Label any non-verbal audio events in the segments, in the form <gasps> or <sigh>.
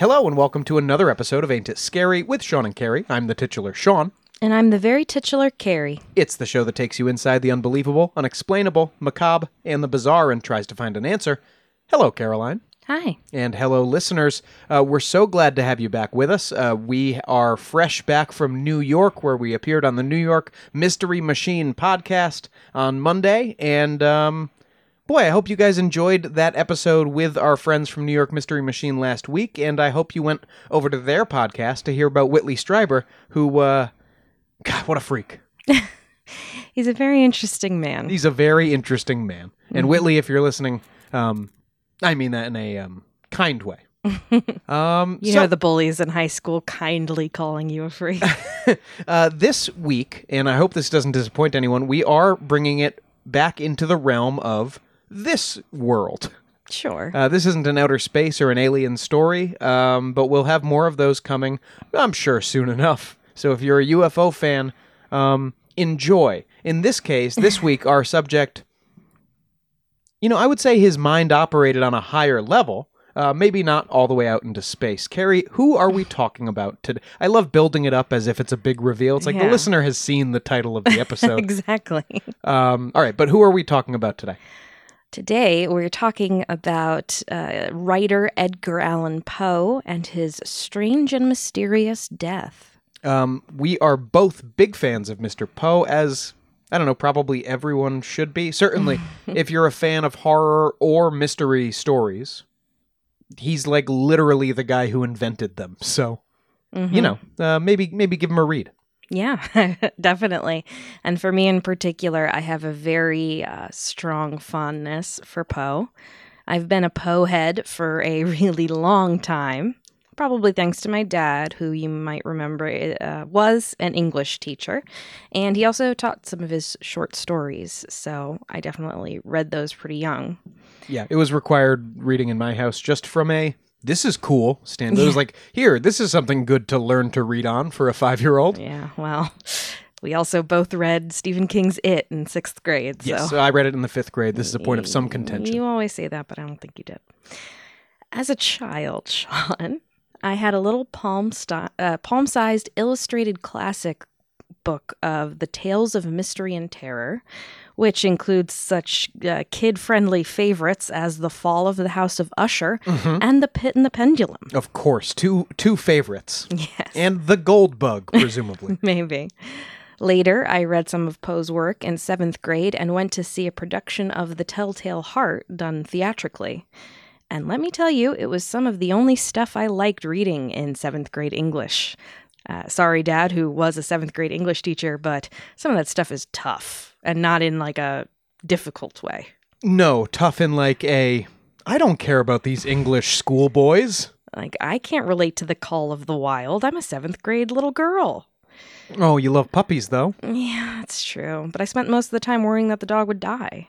Hello and welcome to another episode of Ain't It Scary with Sean and Carrie. I'm the titular Sean. And I'm the very titular Carrie. It's the show that takes you inside the unbelievable, unexplainable, macabre, and the bizarre and tries to find an answer. Hello, Caroline. Hi. And hello, listeners. Uh, we're so glad to have you back with us. Uh, we are fresh back from New York, where we appeared on the New York Mystery Machine podcast on Monday. And um, boy, I hope you guys enjoyed that episode with our friends from New York Mystery Machine last week. And I hope you went over to their podcast to hear about Whitley Strieber, who, uh, God, what a freak. <laughs> He's a very interesting man. He's a very interesting man. And Whitley, if you're listening, um, I mean that in a um, kind way. <laughs> um, you so, know the bullies in high school kindly calling you a freak. <laughs> uh, this week, and I hope this doesn't disappoint anyone, we are bringing it back into the realm of this world. sure. Uh, this isn't an outer space or an alien story, um, but we'll have more of those coming, I'm sure, soon enough. So if you're a UFO fan, um, enjoy. In this case, this <laughs> week, our subject, you know, I would say his mind operated on a higher level. Uh, maybe not all the way out into space. Carrie, who are we talking about today? I love building it up as if it's a big reveal. It's like the listener has seen the title of the <laughs> episode. exactly. um, all right, but who are we talking about today? Today we're talking about uh, writer Edgar Allan Poe and his strange and mysterious death. Um, we are both big fans of Mr. Poe, as I don't know, probably everyone should be. Certainly, <laughs> if you're a fan of horror or mystery stories, he's like literally the guy who invented them. So, you know, uh, maybe maybe give him a read. Yeah, <laughs> definitely. And for me in particular, I have a very uh, strong fondness for Poe. I've been a Poe head for a <laughs> really long time, probably thanks to my dad, who you might remember uh, was an English teacher. And he also taught some of his short stories. So I definitely read those pretty young. Yeah, it was required reading in my house just from a this is cool stand. It was <laughs> like, here, this is something good to learn to read on for a five year old. Yeah, well. We also both read Stephen King's It in sixth grade. So. Yes, so I read it in the fifth grade. This is a point of some contention. You always say that, but I don't think you did. As a child, <laughs> Sean, I had a little palm sti- uh, palm-sized illustrated classic book of the Tales of Mystery and Terror, which includes such uh, kid-friendly favorites as The Fall of the House of Usher and The Pit and the Pendulum. Of course, two two favorites. Yes. And the gold bug, <laughs> presumably. Maybe. Later, I read some of Poe's work in seventh grade and went to see a production of The Telltale Heart done theatrically. And let me tell you, it was some of the only stuff I liked reading in seventh grade English. Uh, sorry, Dad, who was a seventh grade English teacher, but some of that stuff is tough and not in like a difficult way. no, tough in like a I don't care about these English schoolboys. Like, I can't relate to the call of the wild. I'm a seventh grade little girl. Oh, you love puppies though. Yeah, that's true. But I spent most of the time worrying that the dog would die.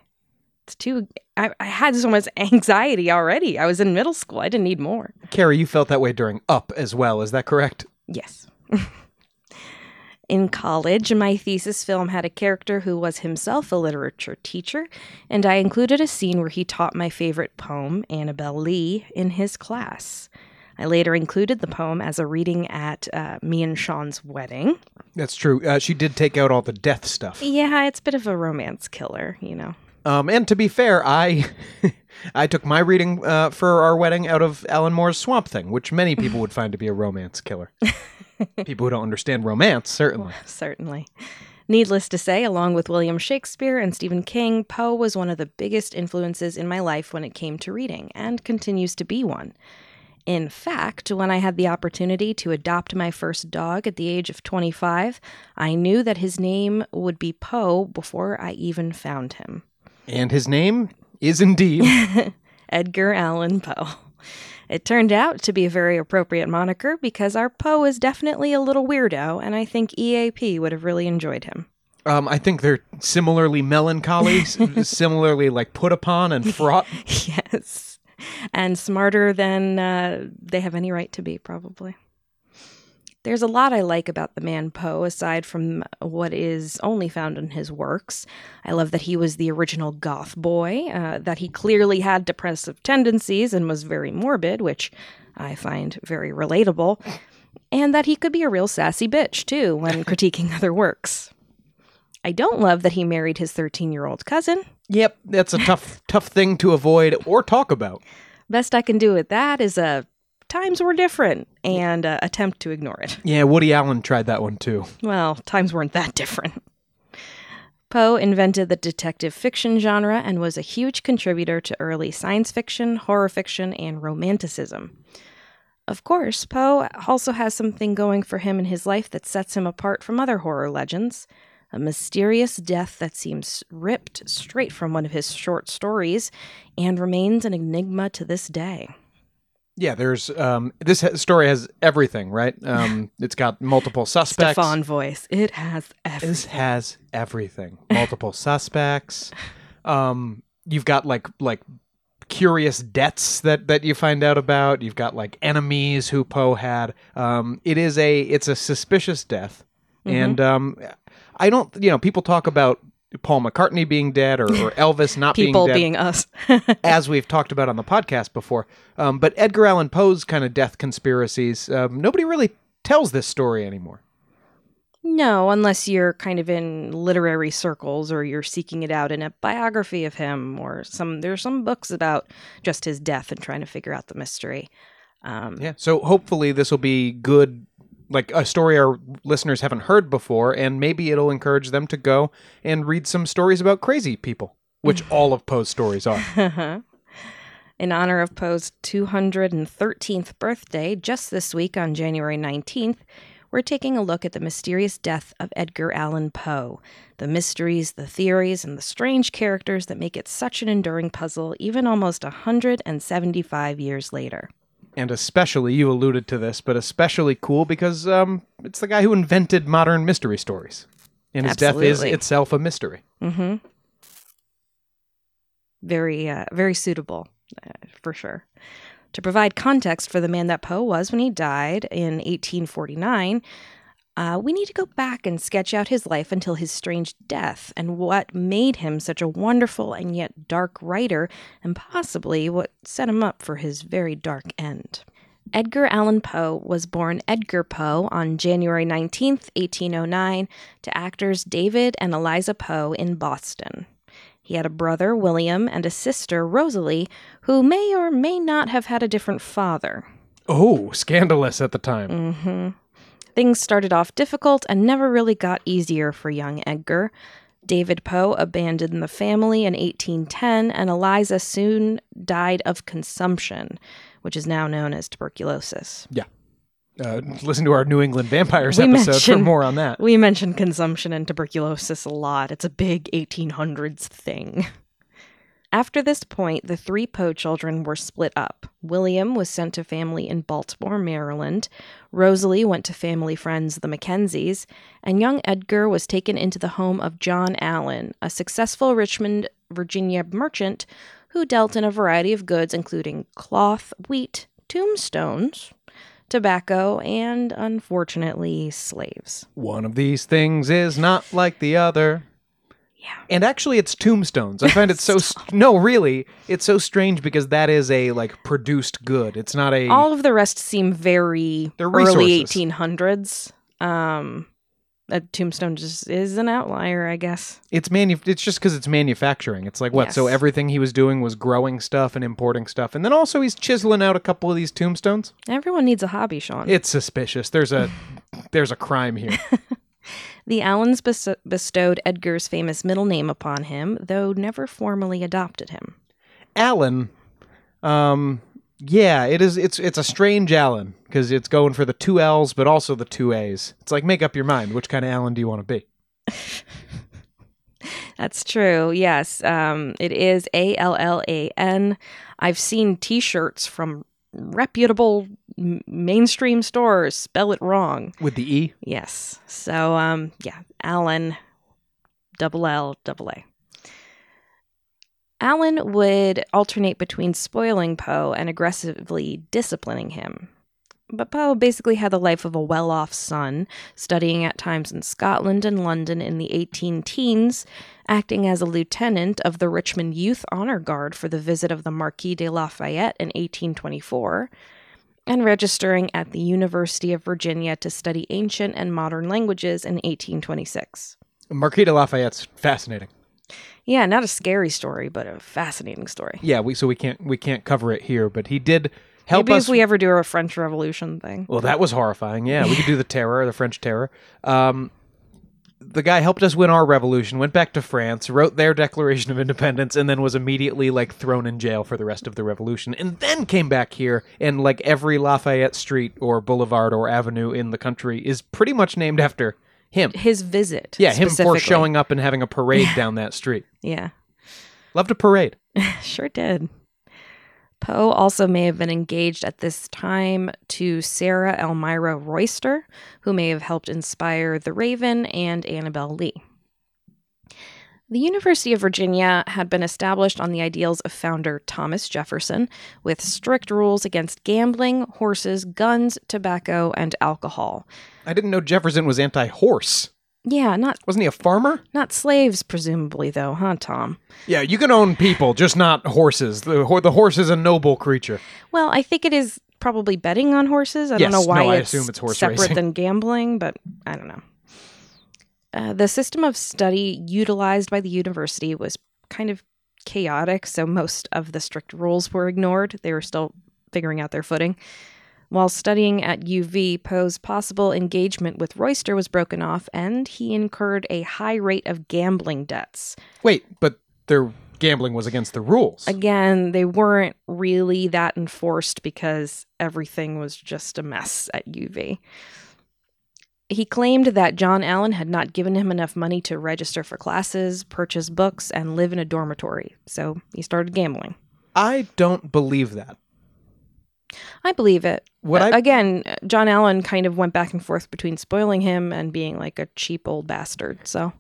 It's too. I, I had so much anxiety already. I was in middle school. I didn't need more. Carrie, you felt that way during Up as well, is that correct? Yes. In college, my thesis film had a character who was himself a literature teacher, and I included a scene where he taught my favorite poem, Annabel Lee, in his class. I later included the poem as a reading at uh, me and Sean's wedding. That's true. Uh, she did take out all the death stuff. Yeah, it's a bit of a romance killer, you know. Um, and to be fair, I <laughs> I took my reading uh, for our wedding out of Alan Moore's Swamp Thing, which many people would find to be a romance killer. <laughs> people who don't understand romance, certainly. <laughs> Certainly. Needless to say, along with William Shakespeare and Stephen King, Poe was one of the biggest influences in my life when it came to reading, and continues to be one. In fact, when I had the opportunity to adopt my first dog at the age of 25, I knew that his name would be Poe before I even found him. And his name is indeed <laughs> Edgar Allan Poe. It turned out to be a very appropriate moniker because our Poe is definitely a little weirdo, and I think EAP would have really enjoyed him. Um, I think they're similarly melancholy, <laughs> similarly like put upon and fraught. <laughs> yes. And smarter than uh, they have any right to be, probably. There's a lot I like about the man Poe, aside from what is only found in his works. I love that he was the original goth boy, uh, that he clearly had depressive tendencies and was very morbid, which I find very relatable, and that he could be a real sassy bitch, too, when <laughs> critiquing other works. I don't love that he married his 13 year old cousin. Yep, that's a tough tough thing to avoid or talk about. Best I can do with that is uh, times were different and uh, attempt to ignore it. <laughs> Yeah, Woody Allen tried that one too. Well, times weren't that different. Poe invented the detective fiction genre and was a huge contributor to early science fiction, horror fiction, and romanticism. Of course, Poe also has something going for him in his life that sets him apart from other horror legends a mysterious death that seems ripped straight from one of his short stories and remains an enigma to this day. Yeah, there's um this story has everything, right? <laughs> Um it's got multiple suspects. Stefon voice. It has everything. This has everything. Multiple <laughs> suspects. Um you've got like like curious deaths that that you find out about. You've got like enemies who Poe had. Um it is a it's a suspicious death. And um I don't you know, people talk about Paul McCartney being dead or, or <laughs> Elvis not People being dead being us. <laughs> as we've talked about on the podcast before. Um, but Edgar Allan Poe's kind of death conspiracies, um, nobody really tells this story anymore. No, unless you're kind of in literary circles or you're seeking it out in a biography of him or some there's some books about just his death and trying to figure out the mystery. Um, Yeah. So hopefully this will be good, like a story our listeners haven't heard before, and maybe it'll encourage them to go and read some stories about crazy people, which <laughs> all of Poe's stories are. <laughs> in honor of Poe's 213th birthday, just this week on January 19th, we're taking a look at the mysterious death of Edgar Allan Poe, the mysteries, the theories, and the strange characters that make it such an enduring puzzle, even almost 175 years later. And especially, you alluded to this, but especially cool because um, it's the guy who invented modern mystery stories. And his death is itself a mystery. Mm-hmm. Very, uh, very suitable, uh, for sure. To provide context for the man that Poe was when he died in 1849, uh, we need to go back and sketch out his life until his strange death and what made him such a wonderful and yet dark writer, and possibly what set him up for his very dark end. Edgar Allan Poe was born Edgar Poe on January 19th, 1809, to actors David and Eliza Poe in Boston. He had a brother, William, and a sister, Rosalie, who may or may not have had a different father. Oh, scandalous at the time. hmm Things started off difficult and never really got easier for young Edgar. David Poe abandoned the family in 1810, and Eliza soon died of consumption, which is now known as tuberculosis. Yeah. Uh, listen to our New England Vampires We episode for mentioned- more on that. We mention consumption and tuberculosis a lot. It's a big 1800s thing. <laughs> After this point, the three Poe children were split up. William was sent to family in Baltimore, Maryland. Rosalie went to family friends, the Mackenzies. And young Edgar was taken into the home of John Allan, a successful Richmond, Virginia merchant who dealt in a variety of goods, including cloth, wheat, tombstones, tobacco, and unfortunately, slaves. One of these things is not like the other. Yeah. And actually, it's tombstones. I find it so st- no, really, it's so strange because that is a like produced good. It's not a all of the rest seem very early 1800s um a tombstone just is an outlier i guess it's manu- It's just because it's manufacturing. It's like what? So everything he was doing was growing stuff and importing stuff, and then also he's chiseling out a couple of these tombstones. everyone needs a hobby sean It's suspicious. There's a there's a crime here. <laughs> the allans bes- bestowed edgar's famous middle name upon him though never formally adopted him Allan, um, yeah, it is. It's it's a strange Allan because it's going for the two L's but also the two A's. It's like make up your mind. Which kind of Allan do you want to be? <laughs> that's true yes um it is a-l-l-a-n i've seen t-shirts from reputable m- mainstream stores spell it wrong With the E. Yes. So um yeah, Allan double L double A. Allan would alternate between spoiling Poe and aggressively disciplining him. But Poe basically had the life of a well off son, studying at times in Scotland and London in the 18 teens, acting as a lieutenant of the Richmond Youth Honor Guard for the visit of the Marquis de Lafayette in 1824, and registering at the University of Virginia to study ancient and modern languages in 1826. Marquis de Lafayette's fascinating. Yeah, not a scary story, but a fascinating story. Yeah, we so we can't we can't cover it here, but he did help Maybe us. if we ever do a French Revolution thing. well, that was horrifying. Yeah, we could do the terror, the French terror. Um, the guy helped us win our revolution, went back to France, wrote their Declaration of Independence, and then was immediately like thrown in jail for the rest of the revolution, and then came back here. And like every Lafayette Street or Boulevard or Avenue in the country is pretty much named after him. His visit. Yeah, him for showing up and having a parade down that street. Yeah, Loved a parade. <laughs> sure did. Poe also may have been engaged at this time to Sarah Elmira Royster, who may have helped inspire The Raven and Annabel Lee. The University of Virginia had been established on the ideals of founder Thomas Jefferson, with strict rules against gambling, horses, guns, tobacco, and alcohol. I didn't know Jefferson was anti-horse. Yeah, not Wasn't he a farmer? not slaves, presumably, though, huh, Tom? Yeah, you can own people, just not horses. The, ho- the horse is a noble creature. Well, I think it is probably betting on horses. I Yes, don't know why no, I it's, assume it's horse separate racing. than gambling, but I don't know. Uh, the system of study utilized by the university was kind of chaotic, so most of the strict rules were ignored. They were still figuring out their footing. While studying at UV, Poe's possible engagement with Royster was broken off, and he incurred a high rate of gambling debts. Wait, but their gambling was against the rules. Again, they weren't really that enforced because everything was just a mess at UV. He claimed that John Allan had not given him enough money to register for classes, purchase books, and live in a dormitory, so he started gambling. I don't believe that. I believe it. What I Again, John Allan kind of went back and forth between spoiling him and being like a cheap old bastard, so.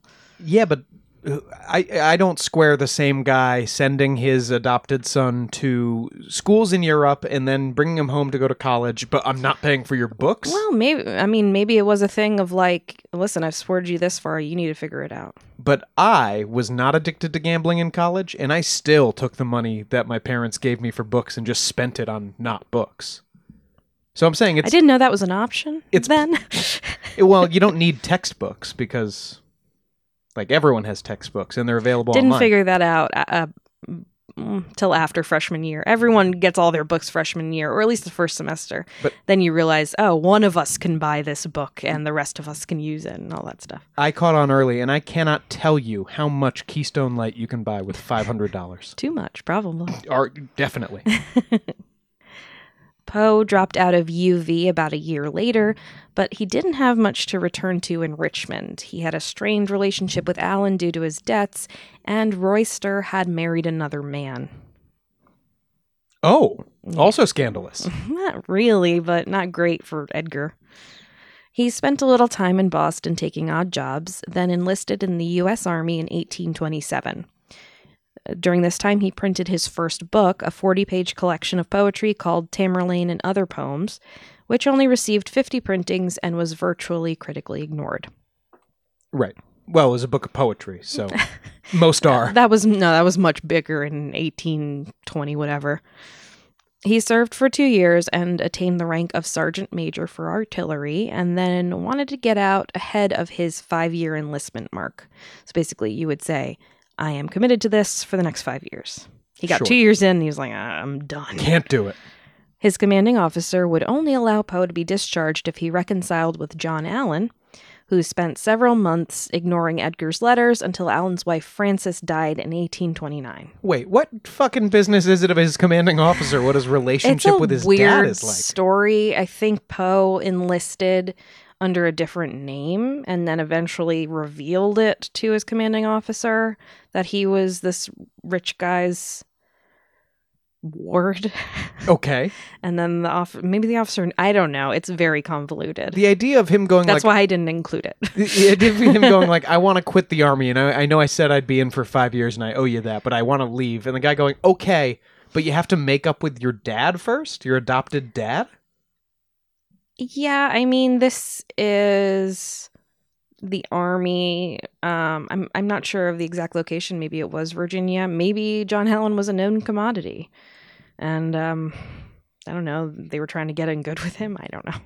yeah, but I I don't square the same guy sending his adopted son to schools in Europe and then bringing him home to go to college, but I'm not paying for your books. Well, maybe, I mean, maybe it was a thing of like, listen, I've spurred you this far, you need to figure it out. But I was not addicted to gambling in college, and I still took the money that my parents gave me for books and just spent it on not books. So I'm saying it's I didn't know that was an option. It's- then. <laughs> well, you don't need textbooks because like everyone has textbooks and they're available didn't online. figure that out uh, mm, till after freshman year. Everyone gets all their books freshman year, or at least the first semester. But- then you realize, oh, one of us can buy this book, and the rest of us can use it, and all that stuff. I caught on early, and I cannot tell you how much Keystone Light you can buy with five hundred dollars. Too much, probably. or definitely. <laughs> Poe dropped out of UV about a year later, but he didn't have much to return to in Richmond. He had a strained relationship with Allan due to his debts, and Royster had married another man. Oh, also scandalous. <laughs> Not really, but not great for Edgar. He spent a little time in Boston taking odd jobs, then enlisted in the U.S. Army in 1827. During this time, he printed his first book, a 40 page collection of poetry called Tamerlane and Other Poems, which only received 50 printings and was virtually critically ignored. Right. Well, it was a book of poetry, so <laughs> most are. That was no, that was much bigger in 1820 whatever. He served for 2 years and attained the rank of sergeant major for artillery and then wanted to get out ahead of his 5-year enlistment mark. So basically, you would say, "I am committed to this for the next 5 years." He got Sure. 2 years in and he was like, ah, "I'm done." Can't do it. His commanding officer would only allow Poe to be discharged if he reconciled with John Allan, who spent several months ignoring Edgar's letters until Allan's wife Frances died in 1829. Wait, what fucking business is it of his commanding officer what his relationship with his weird dad is like? story. I think Poe enlisted under a different name and then eventually revealed it to his commanding officer that he was this rich guy's ward. <laughs> Okay. and then the off maybe the officer I don't know. It's very convoluted. The idea of him going That's like why I didn't include it. the idea of him <laughs> going like, I want to quit the army, and I, I know I said I'd be in for five years, and I owe you that, but I want to leave. And the guy going, okay, but you have to make up with your dad first, your adopted dad. Yeah, I mean this is the army. Um I'm I'm not sure of the exact location. Maybe it was Virginia. Maybe John Allan was a known commodity. And um I don't know. They were trying to get in good with him. I don't know.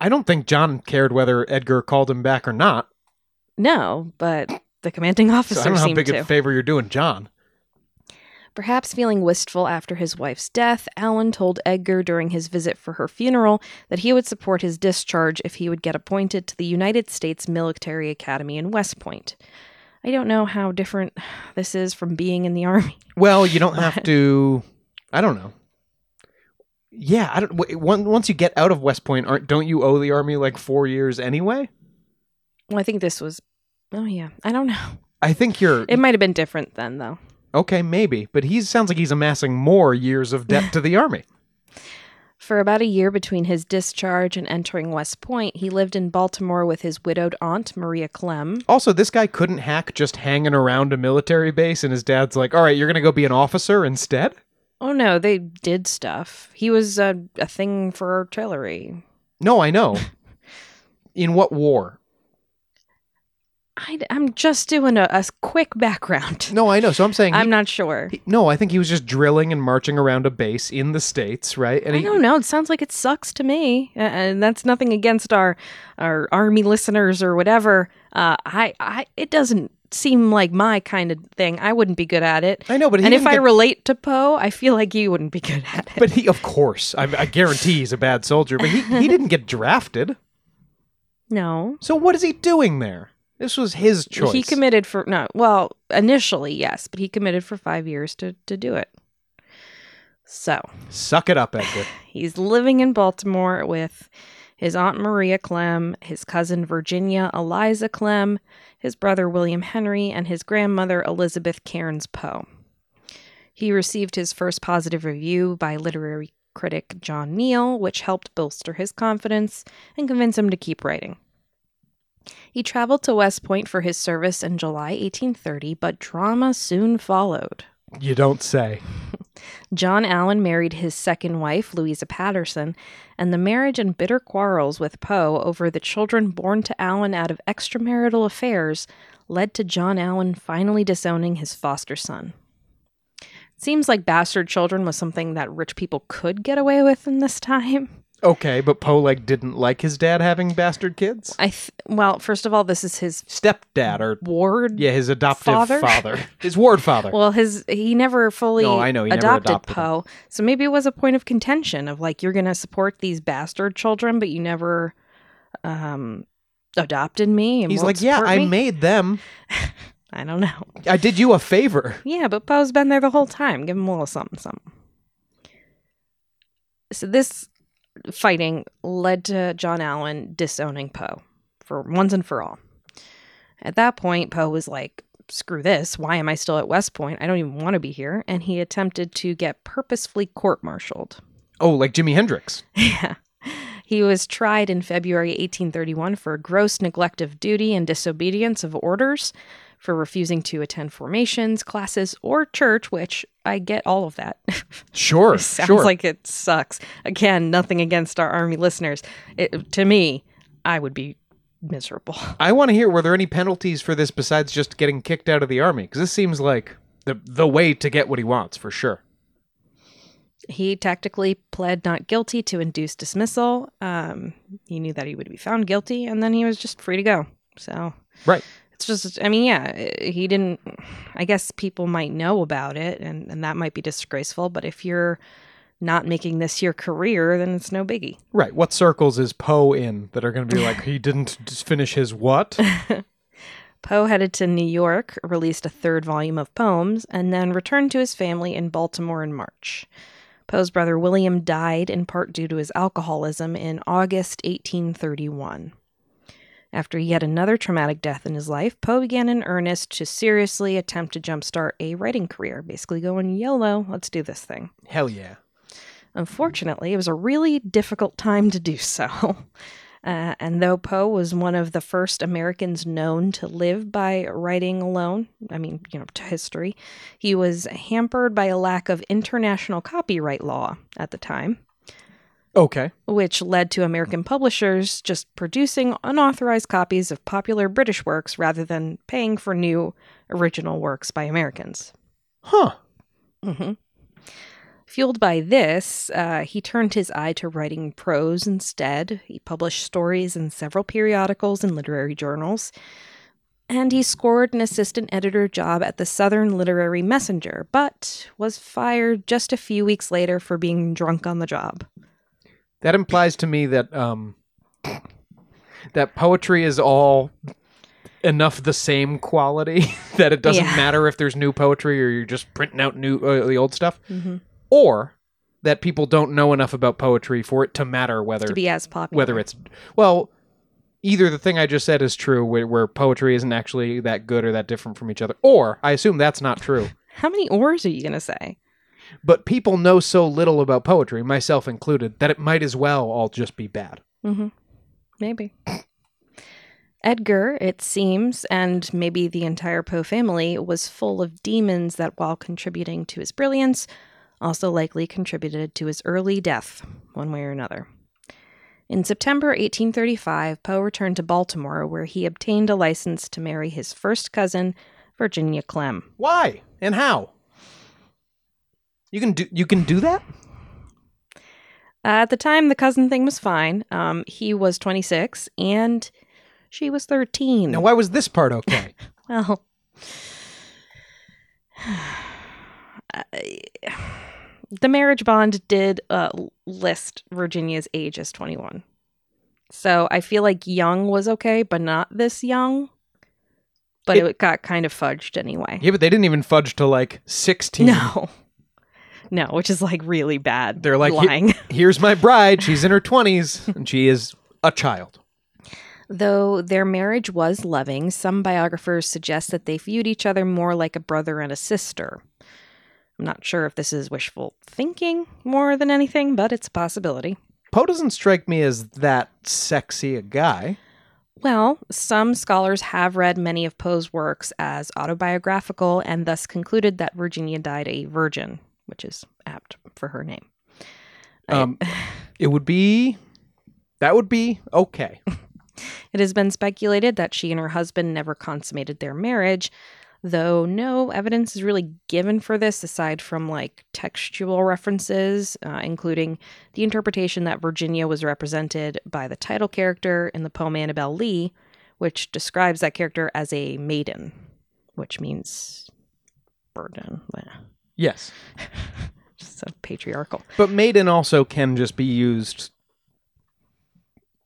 I don't think John cared whether Edgar called him back or not. No, but the commanding officer So I don't know how big to. a favor you're doing, John. Perhaps feeling wistful after his wife's death, Allan told Edgar during his visit for her funeral that he would support his discharge if he would get appointed to the United States Military Academy in West Point. I don't know how different <sighs> this is from being in the <laughs> Army. Well, you don't have to. I don't know. Yeah, I don't. Once you get out of West Point, aren't don't you owe the army like four years anyway? Well, I think this was. Oh, yeah. I don't know. I think you're It might have been different then, though. Okay, maybe, but he sounds like he's amassing more years of debt to the <laughs> army. For about a year between his discharge and entering West Point, he lived in Baltimore with his widowed aunt, Maria Clemm. Also, this guy couldn't hack just hanging around a military base, and his dad's like, "All right, you're gonna go be an officer instead." Oh, no, they did stuff. He was a, a thing for artillery. No, I know. <laughs> In what war? I, am just doing a, a quick background. No, I know. So I'm saying he- I'm not sure. he- no, I think he was just drilling and marching around a base in the states, right? And I he, don't know. It sounds like it sucks to me, and that's nothing against our our army listeners or whatever. Uh, I, I, it doesn't seem like my kind of thing. I wouldn't be good at it. I know, but he and if didn't I relate to Poe, I feel like you wouldn't be good at it. But he, of course, I, I guarantee he's a bad soldier. But he, he didn't get drafted. <laughs> no, So what is he doing there? This was his choice. he committed for no. Well, initially yes, but he committed for five years to to do it. So Suck it up, Edgar. <sighs> He's living in Baltimore with his Aunt Maria Clemm, his cousin Virginia Eliza Clemm, his brother William Henry, and his grandmother Elizabeth Cairnes Poe. He received his first positive review by literary critic John Neal, which helped bolster his confidence and convince him to keep writing. He traveled to West Point for his service in July 1830, but drama soon followed. You don't say. <laughs> John Allan married his second wife, Louisa Patterson, and the marriage and bitter quarrels with Poe over the children born to Allan out of extramarital affairs led to John Allan finally disowning his foster son. Seems like bastard children was something that rich people could get away with in this time. Okay, but Poe like didn't like his dad having bastard kids. I th- well, first of all, this is his Stepdad or ward. yeah, his adoptive Father? father, his ward father. Well, his he never fully No, I know, he adopted, adopted. Poe, so maybe it was a point of contention of like you're going to support these bastard children, but you never um adopted me. And He's like, yeah, I me?" made them. <laughs> I don't know. I did you a favor. Yeah, but Poe's been there the whole time. Give him a little something, something. So this fighting led to John Allan disowning Poe for once and for all. At that point, Poe was like, screw this. Why am I still at West Point? I don't even want to be here. And he attempted to get purposefully court martialed. Oh, like Jimi Hendrix. <laughs> Yeah. He was tried in February 1831 for gross neglect of duty and disobedience of orders, for refusing to attend formations, classes, or church, which I get all of that. <laughs> Sure, Sounds sure. like it sucks. Again, nothing against our Army listeners. It, to me, I would be miserable. <laughs> I want to hear were there any penalties for this besides just getting kicked out of the army? Because this seems like the the way to get what he wants for sure. He tactically pled not guilty to induced dismissal. Um, he knew that he would be found guilty, and then he was just free to go. So Right. It's just, I mean, yeah, eh, he didn't. I guess people might know about it, and, and that might be disgraceful. But if you're not making this your career, then it's no biggie. Right. What circles is Poe in that are going to be like he didn't finish his what? <laughs> Poe headed to New York, released a third volume of poems, and then returned to his family in Baltimore in March. Poe's brother William died in part due to his alcoholism in August 1831. After yet another traumatic death in his life, Poe began in earnest to seriously attempt to jumpstart a writing career, basically going YOLO, let's do this thing. Hell yeah. Unfortunately, it was a really difficult time to do so. <laughs> Uh, and though Poe was one of the first Americans known to live by writing alone, I mean, you know, to history, he was hampered by a lack of international copyright law at the time, Okay. which led to American publishers just producing unauthorized copies of popular British works rather than paying for new original works by Americans. Huh. Mm hmm Fueled by this, uh, he turned his eye to writing prose instead. He published stories in several periodicals and literary journals. And he scored an assistant editor job at the Southern Literary Messenger, but was fired just a few weeks later for being drunk on the job. That implies to me that um that poetry is all enough the same quality <laughs> that it doesn't Yeah. matter if there's new poetry or you're just printing out new uh, the old stuff, Mhm. or that people don't know enough about poetry for it to matter whether To be as popular. whether it's well either the thing I just said is true where, where poetry isn't actually that good or that different from each other, or I assume that's not true. <laughs> How many ors are you going to say? But people know so little about poetry, myself included, that it might as well all just be bad. Mm-hmm. Maybe. Edgar, it seems, and maybe the entire Poe family, was full of demons that, while contributing to his brilliance, also likely contributed to his early death, one way or another. In September 1835, Poe returned to Baltimore, where he obtained a license to marry his first cousin, Virginia Clemm. Why and how? You can do you can do that? Uh, at the time, the cousin thing was fine. Um, he was 26, and she was 13. Now why was this part okay? <laughs> Well, I- <sighs> the marriage bond did uh, list Virginia's age as 21. So I feel like young was okay, but not this young. But it, It- got kind of fudged anyway. yeah, but they didn't even fudge to like 16. No. No, which is like really bad. They're like, "Here- lying. <laughs> Here's my bride. She's in her 20s and she is a child. Though their marriage was loving, some biographers suggest that they viewed each other more like a brother and a sister. I'm not sure if this is wishful thinking more than anything, but it's a possibility. Poe doesn't strike me as that sexy a guy. Well, some scholars have read many of Poe's works as autobiographical and thus concluded that Virginia died a virgin, which is apt for her name. Um, <laughs> it would be that would be okay. <laughs> It has been speculated that she and her husband never consummated their marriage, though no evidence is really given for this aside from like textual references, uh, including the interpretation that Virginia was represented by the title character in the poem Annabel Lee, which describes that character as a maiden, which means burden. Yes. <laughs> So patriarchal. But maiden also can just be used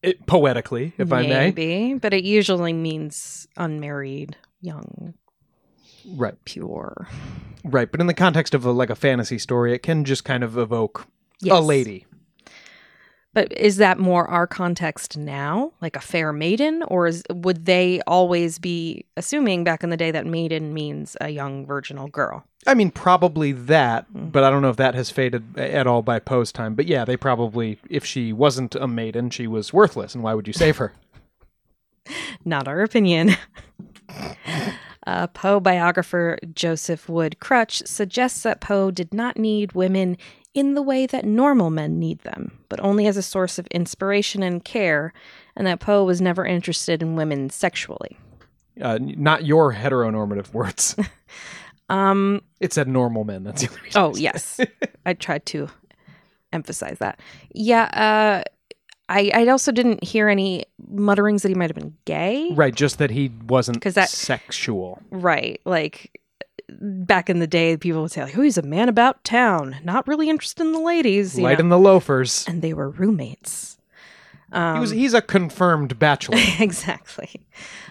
it, poetically, if I may. Maybe, but it usually means unmarried, young, Right. pure. Right, but in the context of a, like a fantasy story, it can just kind of evoke a lady. But is that more our context now, like a fair maiden, or is would they always be assuming back in the day that maiden means a young virginal girl? I mean, probably that, Mm. but I don't know if that has faded at all by Poe's time. But yeah, they probably, if she wasn't a maiden, she was worthless, and why would you save her? <laughs> Not our opinion. <laughs> uh, Poe biographer Joseph Wood Krutch suggests that Poe did not need women in the way that normal men need them, but only as a source of inspiration and care, and that Poe was never interested in women sexually. Uh, not your heteronormative words. <laughs> Um, It said normal men. That's the only reason. Oh, yes. I tried to emphasize that. Yeah, uh I I also didn't hear any mutterings that he might have been gay. Right, just that he wasn't 'Cause that- sexual. Right. Like back in the day people would say like, "Oh, he's a man about town, not really interested in the ladies." you Light know. in the loafers. and they were roommates. Um, he was. He's a confirmed bachelor. <laughs> exactly.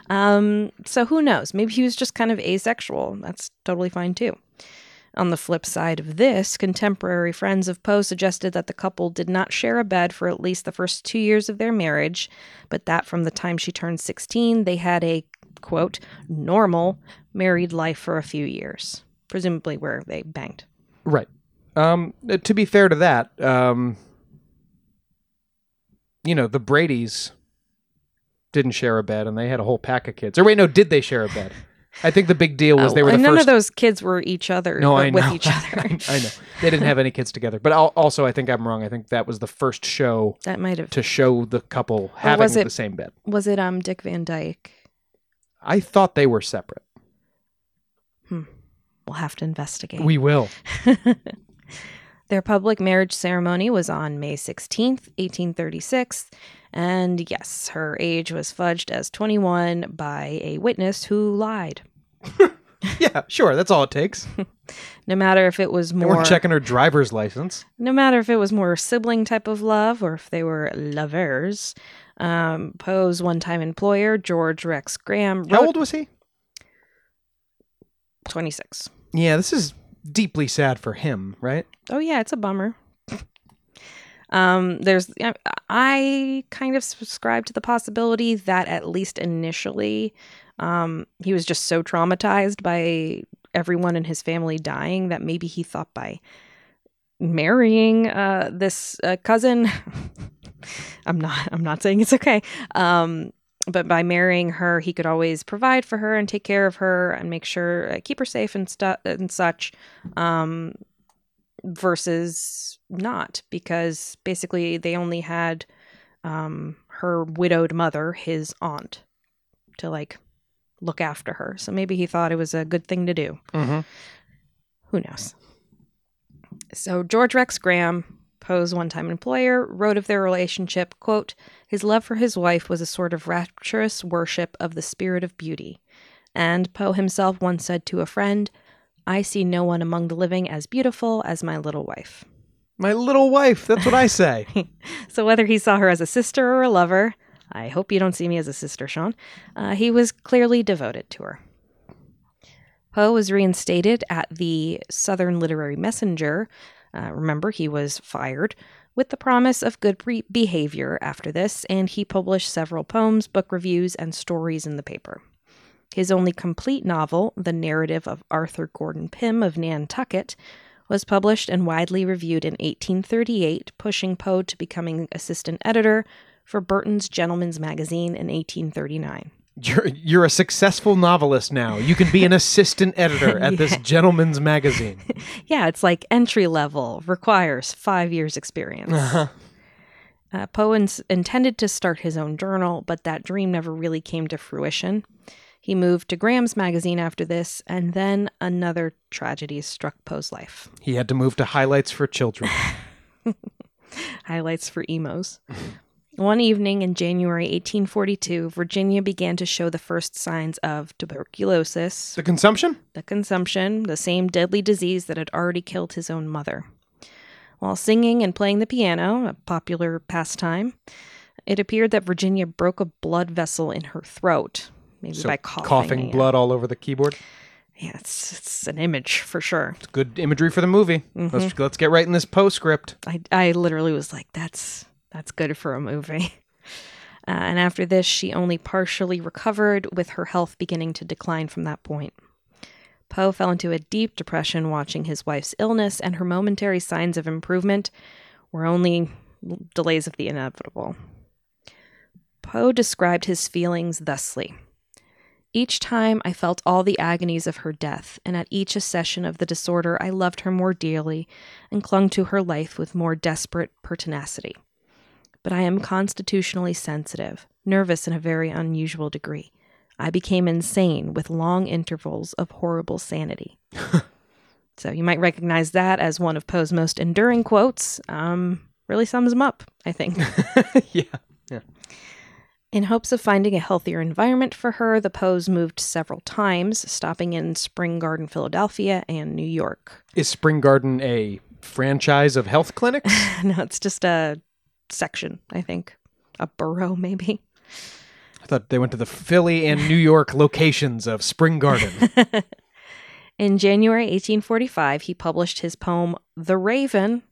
Um, so who knows? Maybe he was just kind of asexual. That's totally fine too. On the flip side of this, contemporary friends of Poe suggested that the couple did not share a bed for at least the first two years of their marriage, but that from the time she turned 16, they had a quote, normal married life for a few years, presumably where they banged. Right. Um, to be fair to that, um, you know, the Brady's didn't share a bed, and they had a whole pack of kids. Or wait, no, did they share a bed? I think the big deal was Oh, they were the none first. of those kids were each other no, I with know. each <laughs> other. I know they didn't have any kids together. But also, I think I'm wrong. I think that was the first show that might have to show the couple having was it- the same bed. was it um Dick Van Dyke? I thought they were separate. Hmm. We'll have to investigate. We will. <laughs> Their public marriage ceremony was on May 16th, 1836, and yes, her age was fudged as 21 by a witness who lied. <laughs> Yeah, sure. That's all it takes. <laughs> No matter if it was They more weren't checking her driver's license. no matter if it was more sibling type of love or if they were lovers. Um, Poe's one-time employer, George Rex Graham, How old was he? 26. Yeah, this is deeply sad for him, right? Oh yeah, it's a bummer. Um, there's I- kind of subscribe to the possibility that at least initially, um, he was just so traumatized by everyone in his family dying that maybe he thought by marrying uh, this uh, cousin, <laughs> I'm not I'm not saying it's okay. Um, but by marrying her, he could always provide for her and take care of her and make sure uh, keep her safe and stuff and such. Um, versus not because basically they only had um her widowed mother his aunt to like look after her. So maybe he thought it was a good thing to do. Mm-hmm. who knows? So george rex graham poe's one-time employer wrote of their relationship quote his love for his wife was a sort of rapturous worship of the spirit of beauty. And poe himself once said to a friend I see no one among the living as beautiful as my little wife. My little wife. That's what I say. <laughs> So, whether he saw her as a sister or a lover, I hope you don't see me as a sister, Sean, uh, he was clearly devoted to her. Poe was reinstated at the Southern Literary Messenger. Uh, remember, he was fired with the promise of good behavior after this, and he published several poems, book reviews, and stories in the paper. His only complete novel, The Narrative of Arthur Gordon Pym of Nantucket, was published and widely reviewed in 1838, pushing Poe to becoming assistant editor for Burton's Gentleman's Magazine in 1839. You're you're a successful novelist now. You can be an assistant editor at this <laughs> gentleman's magazine. <laughs> Yeah, it's like entry level, requires five years' experience. Uh-huh. Uh, Poe ins- intended to start his own journal, but that dream never really came to fruition. He moved to Graham's magazine after this, and then another tragedy struck Poe's life. He had to move to highlights for children. <laughs> Highlights for emos. One evening in January 1842, Virginia began to show the first signs of tuberculosis, The consumption? the consumption, the same deadly disease that had already killed his own mother. While singing and playing the piano, a popular pastime, it appeared that Virginia broke a blood vessel in her throat, maybe So by coughing. coughing blood all over the keyboard. Yeah, it's, it's an image for sure. It's good imagery for the movie. Mm-hmm. Let's let's get right in this postscript. I, I literally was like, that's that's good for a movie. <laughs> Uh, and after this, she only partially recovered, with her health beginning to decline from that point. Poe fell into a deep depression watching his wife's illness, and her momentary signs of improvement were only delays of the inevitable. Poe described his feelings thusly. Each time I felt all the agonies of her death, and at each accession of the disorder I loved her more dearly and clung to her life with more desperate pertinacity. But I am constitutionally sensitive, nervous in a very unusual degree. I became insane with long intervals of horrible sanity. <laughs> so you might recognize that as one of Poe's most enduring quotes. Um, really sums him up, I think. <laughs> Yeah. Yeah. In hopes of finding a healthier environment for her, the Poes moved several times, stopping in Spring Garden, Philadelphia, and New York. Is Spring Garden a franchise of health clinics? <laughs> no, it's just a section, I think. A borough, maybe. I thought they went to the Philly and New York <laughs> locations of Spring Garden. <laughs> In January 1845, he published his poem, The Raven.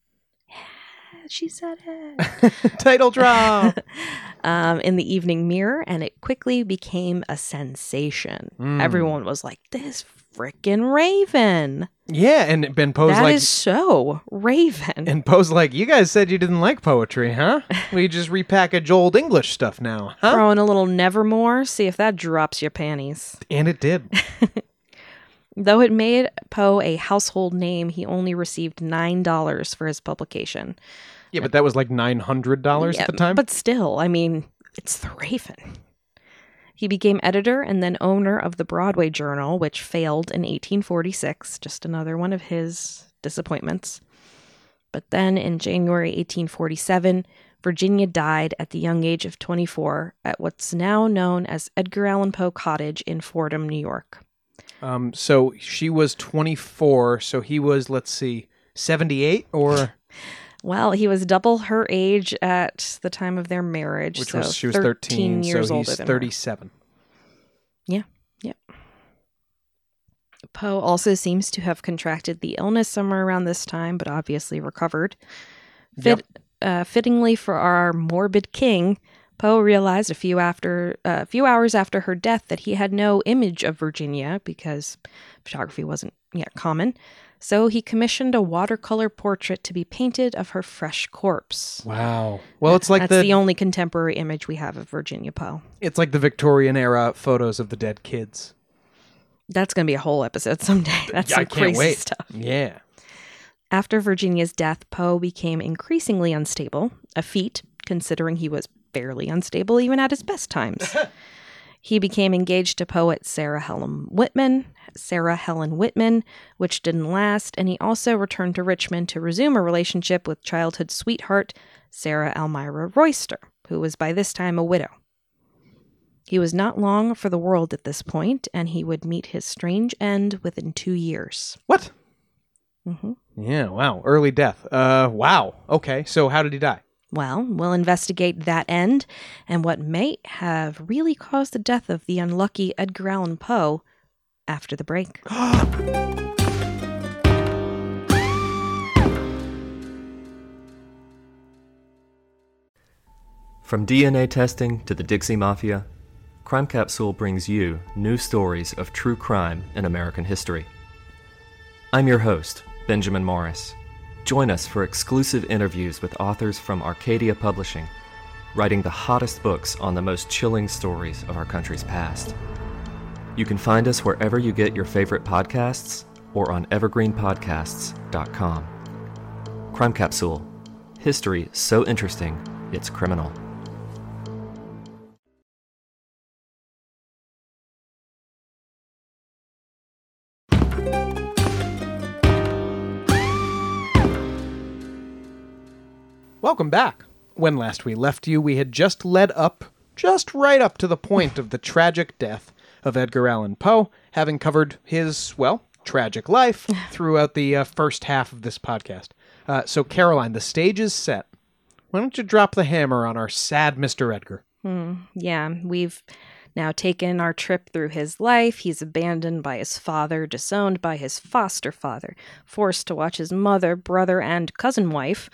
She said it. <laughs> Title drop. <laughs> um, in the Evening Mirror, and it quickly became a sensation. Mm. Everyone was like, "This frickin' Raven! Yeah, and Ben Poe's That is like so Raven." and Poe's like, You guys said you didn't like poetry, huh? We just repackage old English stuff now, huh? Throw in a little Nevermore, see if that drops your panties. And it did. <laughs> Though it made Poe a household name, he only received nine dollars for his publication. Yeah, but that was like nine hundred dollars Yeah, at the time. But still, I mean, it's the Raven. He became editor and then owner of the Broadway Journal, which failed in 1846, just another one of his disappointments. But then in January 1847, Virginia died at the young age of 24 at what's now known as Edgar Allan Poe Cottage in Fordham, New York. Um, so she was 24, so he was, let's see, 78 or <laughs> Well, he was double her age at the time of their marriage. which so was she was 13, years so he's than her. 37. Poe also seems to have contracted the illness somewhere around this time, but obviously recovered. Fit, uh, fittingly for our morbid king, Poe realized a few after a few hours after her death that he had no image of Virginia because photography wasn't yet common. So he commissioned a watercolor portrait to be painted of her fresh corpse. Wow. Well, it's like That's the, the only contemporary image we have of Virginia Poe. it's like the Victorian era photos of the dead kids. That's going to be a whole episode someday. <laughs> That's some I crazy wait. stuff. Yeah. After Virginia's death, Poe became increasingly unstable, a feat considering he was fairly unstable even at his best times. <laughs> he became engaged to poet Sarah Helen Whitman, Sarah Helen Whitman, which didn't last, and he also returned to Richmond to resume a relationship with childhood sweetheart Sarah Elmira Royster, who was by this time a widow. He was not long for the world at this point, and he would meet his strange end within two years. What? hmm Yeah, wow. Early death. Uh wow. Okay. So how did he die? Well, we'll investigate that end and what may have really caused the death of the unlucky Edgar Allan Poe after the break. <gasps> From DNA testing to the Dixie Mafia, Crime Capsule brings you new stories of true crime in American history. I'm your host, Benjamin Morris. Join us for exclusive interviews with authors from Arcadia Publishing, writing the hottest books on the most chilling stories of our country's past. You can find us wherever you get your favorite podcasts or on evergreenpodcasts.com. Crime Capsule History so interesting, it's criminal. Welcome back. When last we left you, we had just led up, just right up to the point of the tragic death of Edgar Allan Poe, having covered his, well, tragic life <sighs> throughout the uh, first half of this podcast. Uh, so, Caroline, the stage is set. Why don't you drop the hammer on our sad Mr. Edgar? Yeah, we've now taken our trip through his life. He's abandoned by his father, disowned by his foster father, forced to watch his mother, brother, and cousin wife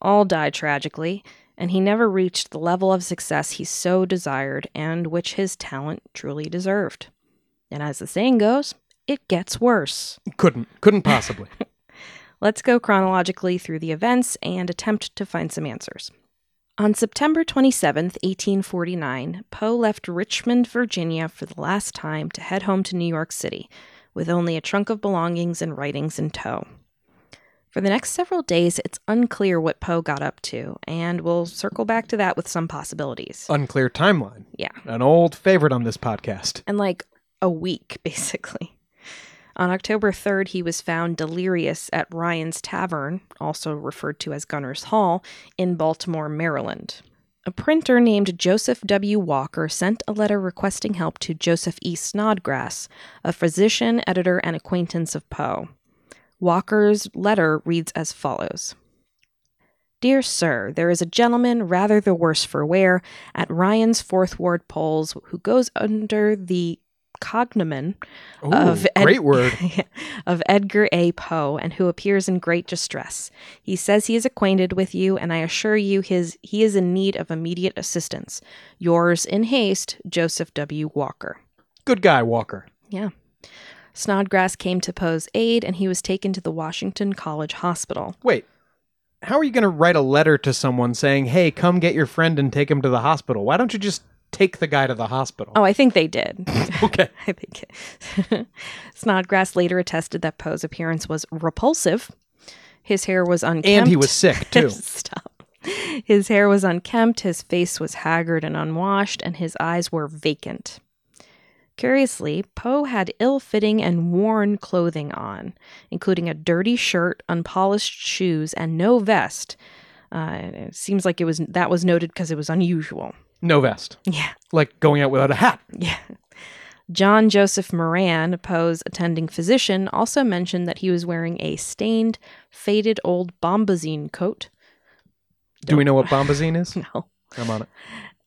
all die tragically, and he never reached the level of success he so desired and which his talent truly deserved. And as the saying goes, it gets worse. Couldn't, couldn't possibly. <laughs> Let's go chronologically through the events and attempt to find some answers. On September 27th, 1849, Poe left Richmond, Virginia for the last time to head home to New York City, with only a trunk of belongings and writings in tow. For the next several days, it's unclear what Poe got up to, and we'll circle back to that with some possibilities. Unclear timeline. Yeah. An old favorite on this podcast. and like a week, <laughs> basically. On October 3rd, he was found delirious at Ryan's Tavern, also referred to as Gunner's Hall, in Baltimore, Maryland. A printer named Joseph W. Walker sent a letter requesting help to Joseph E. Snodgrass, a physician, editor, and acquaintance of Poe. Walker's letter reads as follows Dear Sir, there is a gentleman, rather the worse for wear, at Ryan's Fourth Ward polls who goes under the cognomen Ooh, of Ed- great word. <laughs> of Edgar A. Poe and who appears in great distress. He says he is acquainted with you, and I assure you his he is in need of immediate assistance. Yours in haste, Joseph W. Walker. Good guy, Walker. Yeah. Snodgrass came to Poe's aid, and he was taken to the Washington College Hospital. Wait, how are you going to write a letter to someone saying, hey, come get your friend and take him to the hospital? Why don't you just take the guy to the hospital? Oh, I think they did. <laughs> <laughs> okay. I think <laughs> Snodgrass later attested that Poe's appearance was repulsive. His hair was unkempt. And he was sick, too. Stop. His hair was unkempt, his face was haggard and unwashed, and his eyes were vacant. Curiously, Poe had ill fitting and worn clothing on, including a dirty shirt, unpolished shoes, and no vest. Uh, it seems like it was that was noted because it was unusual. No vest. Yeah, Like going out without a hat. yeah. John Joseph Moran, Poe's attending physician, also mentioned that he was wearing a stained, faded old bombazine coat. Do we know what bombazine is? <laughs> No. I'm on it.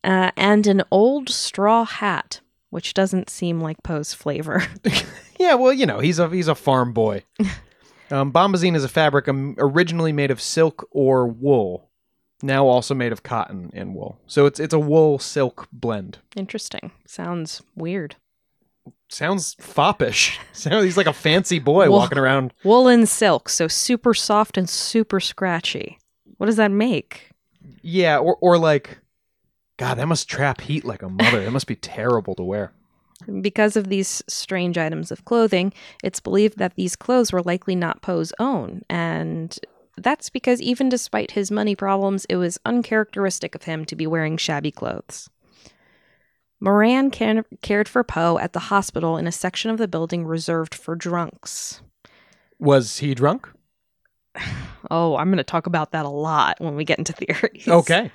Uh, and an old straw hat, which doesn't seem like Poe's flavor. <laughs> Yeah, well, you know, he's a he's a farm boy. <laughs> Um, bombazine is a fabric um, originally made of silk or wool, now also made of cotton and wool. So it's it's a wool silk blend. Interesting. Sounds weird. Sounds foppish. <laughs> Sounds he's like a fancy boy Wool- walking around. Woolen silk, so super soft and super scratchy. What does that make? Yeah, or or like, God, that must trap heat like a mother. That must be terrible to wear. Because of these strange items of clothing, it's believed that these clothes were likely not Poe's own, and that's because even despite his money problems, it was uncharacteristic of him to be wearing shabby clothes. Moran can- cared for Poe at the hospital in a section of the building reserved for drunks. Was he drunk? <sighs> Oh, I'm going to talk about that a lot when we get into theories. Okay.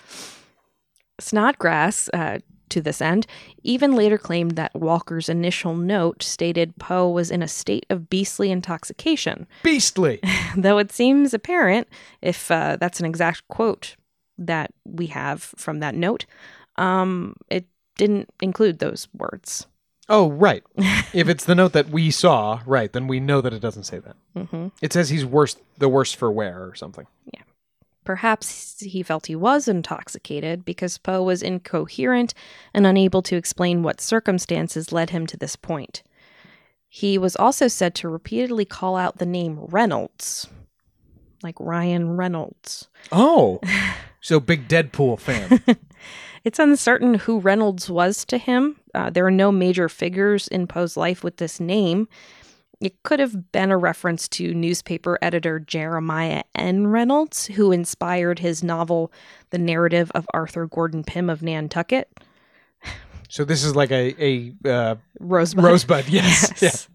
Snodgrass, uh, to this end, even later claimed that Walker's initial note stated Poe was in a state of beastly intoxication, Beastly. <laughs> though it seems apparent, if uh, that's an exact quote that we have from that note, um, it didn't include those words. Oh, right. <laughs> if it's the note that we saw, right, then we know that it doesn't say that. hmm It says he's worse, the worst for wear or something. Perhaps he felt he was intoxicated because Poe was incoherent and unable to explain what circumstances led him to this point. He was also said to repeatedly call out the name Reynolds, like Ryan Reynolds. Oh, <laughs> so big Deadpool fan. <laughs> It's uncertain who Reynolds was to him. Uh, there are no major figures in Poe's life with this name. It could have been a reference to newspaper editor Jeremiah N. Reynolds, who inspired his novel, The Narrative of Arthur Gordon Pym of Nantucket. so this is like a a uh, Rosebud. rosebud. <laughs> Yes. Yes.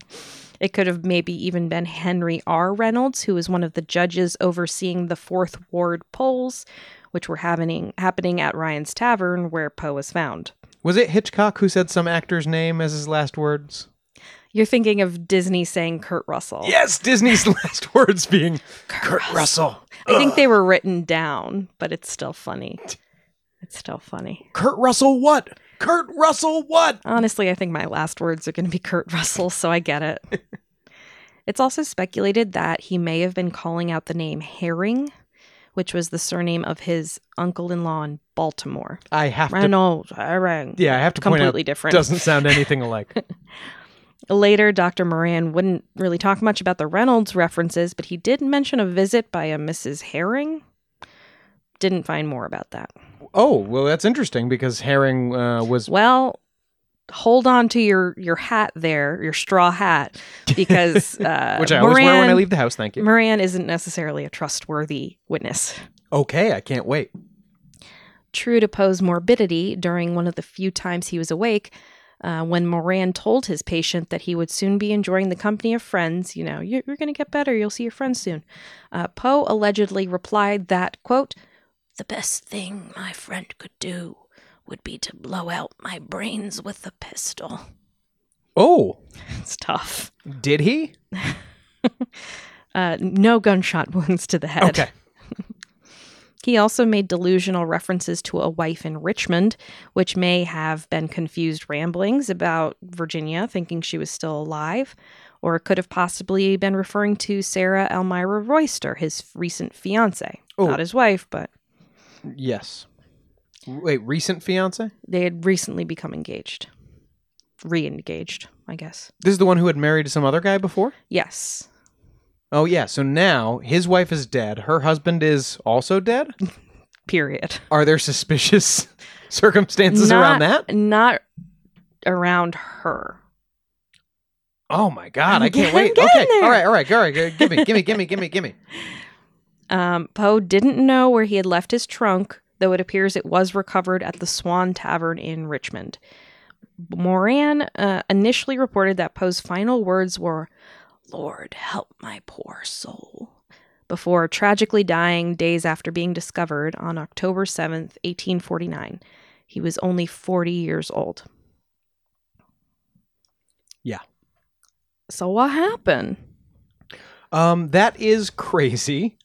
It could have maybe even been Henry R. Reynolds, who was one of the judges overseeing the Fourth Ward polls, which were happening happening at Ryan's Tavern, where Poe was found. Was it Hitchcock who said some actor's name as his last words? You're thinking of Disney saying Kurt Russell. Yes, Disney's <laughs> last words being Kurt, Russell. I think they were written down, but it's still funny. It's still funny. Kurt Russell what? Kurt Russell what? Honestly, I think my last words are going to be Kurt Russell, so I get it. <laughs> it's also speculated that he may have been calling out the name Herring, which was the surname of his uncle in law in Baltimore. I have to. Reynolds, Herring. Yeah, I have to point out. Completely different. Doesn't sound anything alike. <laughs> Later, Dr. Moran wouldn't really talk much about the Reynolds references, but he did mention a visit by a Mrs. Herring. Didn't find more about that. oh, well, that's interesting because Herring uh, was. Well, hold on to your your hat there, your straw hat, because <laughs> uh, Which I always wear when I leave the house. Thank you. Moran isn't necessarily a trustworthy witness. Okay, I can't wait. True to Poe's morbidity, during one of the few times he was awake, uh, when Moran told his patient that he would soon be enjoying the company of friends, you know, you're, you're going to get better, you'll see your friends soon, uh, Poe allegedly replied that, quote, the best thing my friend could do would be to blow out my brains with a pistol. Oh, <laughs> It's tough. did he? <laughs> Uh, no gunshot wounds to the head. Okay. He also made delusional references to a wife in Richmond, which may have been confused ramblings about Virginia, thinking she was still alive, or could have possibly been referring to Sarah Elmira Royster, his recent fiance. Oh. Not his wife, but Yes. Wait, recent fiance? they had recently become engaged. Re engaged, I guess. This is the one who had married some other guy before? Yes. Oh, yeah. So now his wife is dead. Her husband is also dead? <laughs> Period. Are there suspicious <laughs> circumstances Not- around that? Not around her. Oh my god, I'm I can't wait. I'm Okay. there. All right, all right, all right. Give me, give me, give me, give me, give me. <laughs> Um, Poe didn't know where he had left his trunk, though it appears it was recovered at the Swan Tavern in Richmond. Moran uh, initially reported that Poe's final words were, Lord, help my poor soul, before tragically dying days after being discovered on October 7th, 1849. He was only 40 years old. Yeah. So what happened? Um, that is crazy.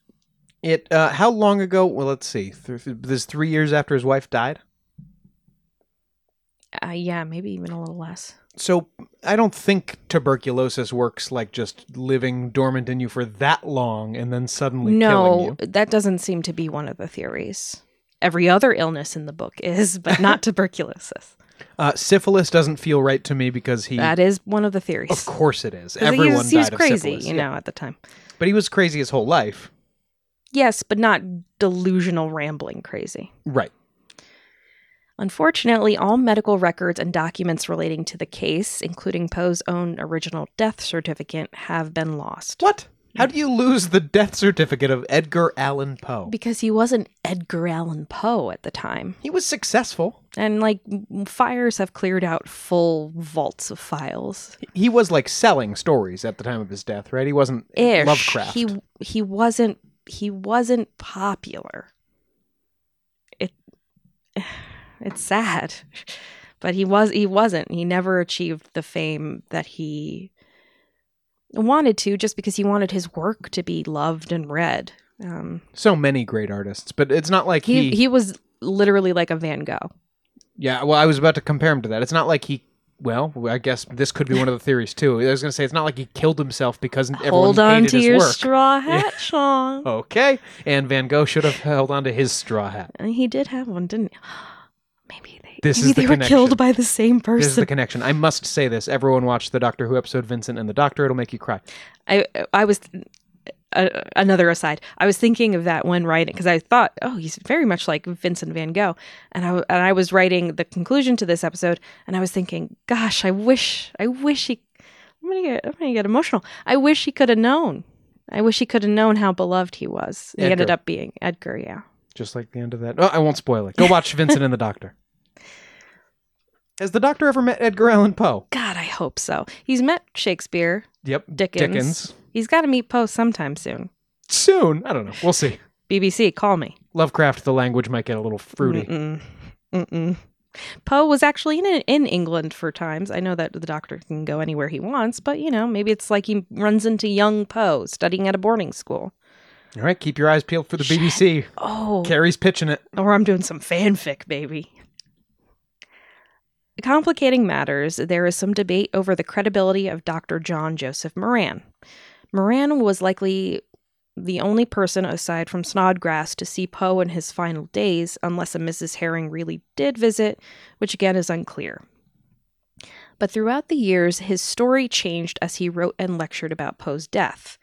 It. Uh, how long ago? Well, let's see. Th- th- this three years after his wife died. Uh, yeah, maybe even a little less. So I don't think tuberculosis works like just living dormant in you for that long and then suddenly killing No, that doesn't seem to be one of the theories. Every other illness in the book is, but not <laughs> tuberculosis. Uh, syphilis doesn't feel right to me because he. That is one of the theories. of course it is. 'Cause he Everyone was, he was died crazy, of syphilis. you yeah. know, at the time. But he was crazy his whole life. Yes, but not delusional, rambling crazy. Right. Unfortunately, all medical records and documents relating to the case, including Poe's own original death certificate, have been lost. What? How mm. do you lose the death certificate of Edgar Allan Poe? Because he wasn't Edgar Allan Poe at the time. He was successful. And, like, fires have cleared out full vaults of files. He was like selling stories at the time of his death, right? He wasn't Ish. Lovecraft. He he wasn't he wasn't popular. It it's sad. But he was he wasn't. He never achieved the fame that he wanted to just because he wanted his work to be loved and read. Um, so many great artists, but it's not like he he, he was literally like a Van Gogh. Yeah, well, I was about to compare him to that. It's not like he. Well, I guess this could be one of the theories too. I was going to say it's not like he killed himself because everyone Hold on hated to his your work. straw <laughs> hat, Sean. Okay, and Van Gogh should have held on to his straw hat. He did have one, didn't he? Maybe they This maybe is the they were connection. killed by the same person. This is the connection. I must say this. Everyone watched the Doctor Who episode Vincent and the Doctor. It'll make you cry. I I was uh, another aside. I was thinking of that when writing because I thought, oh, he's very much like Vincent Van Gogh, and I and I was writing the conclusion to this episode, and I was thinking, gosh, I wish, I wish he. I'm gonna get, I'm gonna get emotional. I wish he could have known. I wish he could have known how beloved he was. He ended up being Edgar. Yeah. Just like the end of that. Oh, I won't spoil it. Go watch Vincent and the Doctor. Has the Doctor ever met Edgar Allan Poe? God, I hope so. He's met Shakespeare, Yep. Dickens. Dickens. He's got to meet Poe sometime soon. Soon. I don't know. We'll see. BBC, call me. Lovecraft, the language might get a little fruity. Mm-mm. Mm-mm. Poe was actually in in England for times. I know that the doctor can go anywhere he wants, but you know, maybe it's like he runs into young Poe studying at a boarding school. All right, keep your eyes peeled for the BBC. Oh, Carrie's pitching it. or I'm doing some fanfic, baby. Complicating matters, there is some debate over the credibility of Dr. John Joseph Moran. Moran was likely the only person aside from Snodgrass to see Poe in his final days, unless a Mrs. Herring really did visit, which again is unclear. But throughout the years, his story changed as he wrote and lectured about Poe's death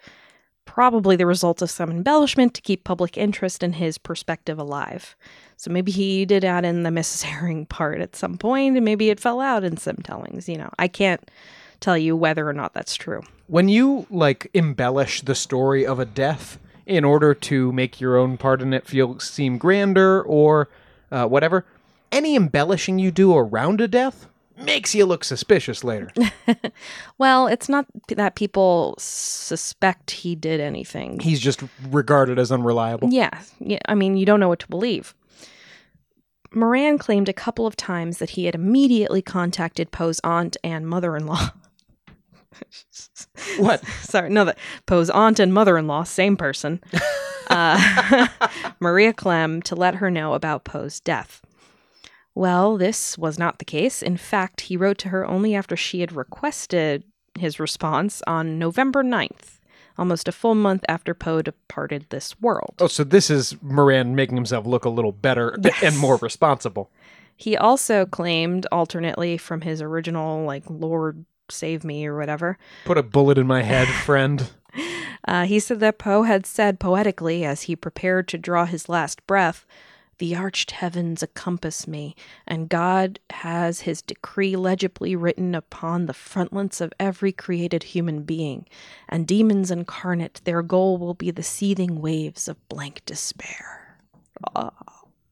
probably the result of some embellishment to keep public interest in his perspective alive. So maybe he did add in the Mrs. Herring <laughs> part at some point, and maybe it fell out in some tellings. You know, I can't tell you whether or not that's true. When you like embellish the story of a death in order to make your own part in it feel seem grander or uh, whatever, any embellishing you do around a death makes you look suspicious later. <laughs> Well, it's not that people suspect he did anything. He's just regarded as unreliable. Yeah, yeah. I mean, you don't know what to believe. Moran claimed a couple of times that he had immediately contacted Poe's aunt and mother-in-law. <laughs> What? Sorry, no, that Poe's aunt and mother-in-law, same person. <laughs> uh, Maria Clemm to let her know about Poe's death. Well, this was not the case. In fact, he wrote to her only after she had requested his response on November 9th, almost a full month after Poe departed this world. Oh, so this is Moran making himself look a little better <laughs> Yes. and more responsible. He also claimed alternately from his original, like, Lord save me or whatever. Put a bullet in my head, <laughs> friend. Uh, he said that Poe had said poetically as he prepared to draw his last breath, The arched heavens encompass me, and God has his decree legibly written upon the frontlets of every created human being, and demons incarnate, their goal will be the seething waves of blank despair.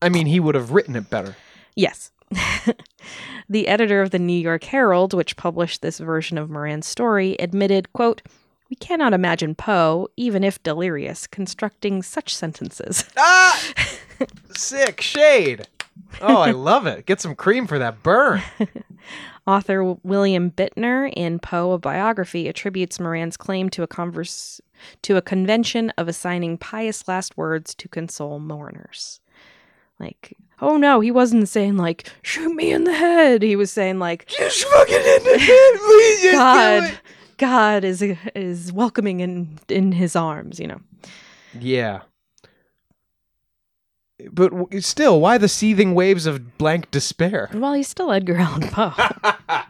I mean, he would have written it better. Yes. <laughs> the editor of the New York Herald, which published this version of Moran's story, admitted, quote, we cannot imagine Poe, even if delirious, constructing such sentences. <laughs> Ah! Sick shade. Oh, I love it. Get some cream for that burn. <laughs> Author William Bittner in Poe a biography attributes Moran's claim to a converse to a convention of assigning pious last words to console mourners. Like, oh no, he wasn't saying like shoot me in the head. He was saying like Just fucking in the head, please. Just do God. God is is welcoming in in his arms. You know. Yeah. But w- still, why the seething waves of blank despair? Well, he's still Edgar Allan Poe. <laughs>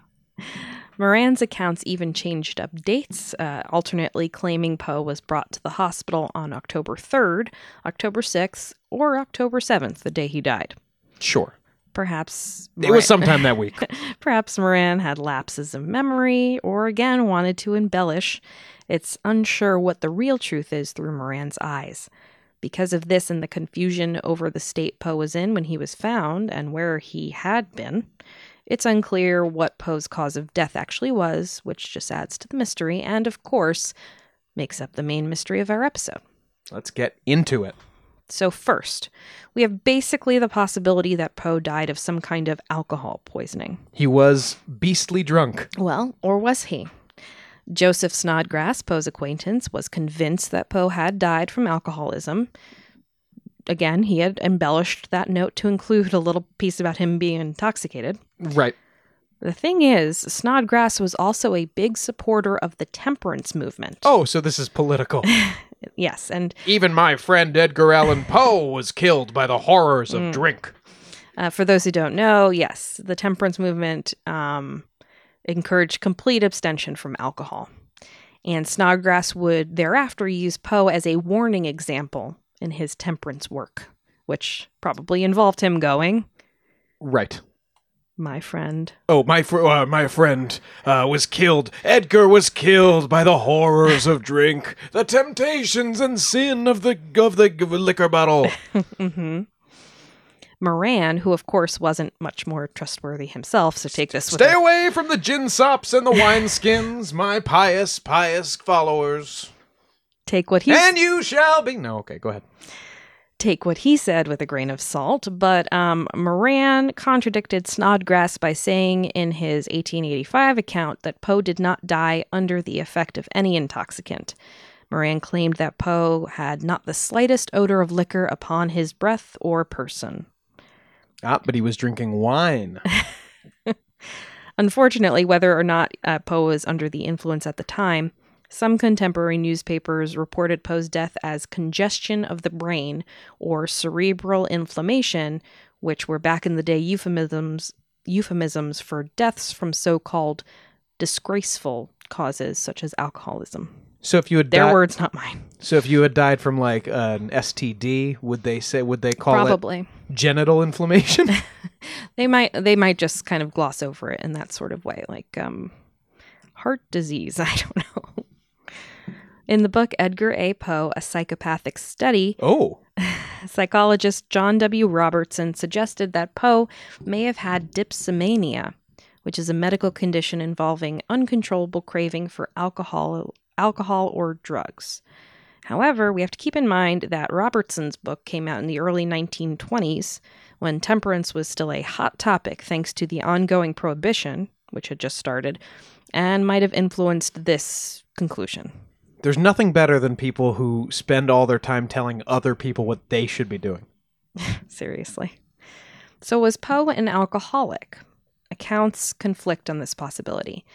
Moran's accounts even changed up dates, uh, alternately claiming Poe was brought to the hospital on October 3rd, October 6th, or October 7th, the day he died. Sure. Perhaps It was sometime that week. <laughs> Perhaps Moran had lapses of memory or again wanted to embellish. It's unsure what the real truth is through Moran's eyes. Because of this and the confusion over the state Poe was in when he was found and where he had been, it's unclear what Poe's cause of death actually was, which just adds to the mystery and, of course, makes up the main mystery of our episode. Let's get into it. So, first, we have basically the possibility that Poe died of some kind of alcohol poisoning. He was beastly drunk. Well, or was he? Joseph Snodgrass, Poe's acquaintance, was convinced that Poe had died from alcoholism. Again, he had embellished that note to include a little piece about him being intoxicated. Right. The thing is, Snodgrass was also a big supporter of the temperance movement. Oh, so this is political. <laughs> Yes, and Even my friend Edgar Allan Poe was killed by the horrors of drink. Uh, for those who don't know, yes, the temperance movement um, encouraged complete abstention from alcohol. And Snodgrass would thereafter use Poe as a warning example in his temperance work, which probably involved him going, Right. My friend. Oh, my fr- uh, my friend uh, was killed. Edgar was killed by the horrors of drink, the temptations and sin of the of the g- liquor bottle. <laughs> mm-hmm. Moran, who of course wasn't much more trustworthy himself, so take this with Stay a- away from the gin sops and the wineskins, <laughs> my pious, pious followers. take what he And you shall be. No, okay, go ahead. Take what he said with a grain of salt, but um, Moran contradicted Snodgrass by saying in his 1885 account that Poe did not die under the effect of any intoxicant. Moran claimed that Poe had not the slightest odor of liquor upon his breath or person. Ah, but he was drinking wine. <laughs> <laughs> Unfortunately, whether or not uh, Poe was under the influence at the time, some contemporary newspapers reported Poe's death as congestion of the brain or cerebral inflammation, which were back in the day euphemisms euphemisms for deaths from so-called disgraceful causes such as alcoholism. So if you had Their died, words, not mine. so if you had died from like an STD, would they say would they call Probably. it genital inflammation? <laughs> They might they might just kind of gloss over it in that sort of way, like um, heart disease. <laughs> I don't know. In the book Edgar A. Poe, A Psychopathic Study, oh, <laughs> psychologist John W. Robertson suggested that Poe may have had dipsomania, which is a medical condition involving uncontrollable craving for alcohol, alcohol or drugs. However, we have to keep in mind that Robertson's book came out in the early 1920s when temperance was still a hot topic thanks to the ongoing prohibition, which had just started, and might have influenced this conclusion. There's nothing better than people who spend all their time telling other people what they should be doing. <laughs> Seriously. So, was Poe an alcoholic? Accounts conflict on this possibility.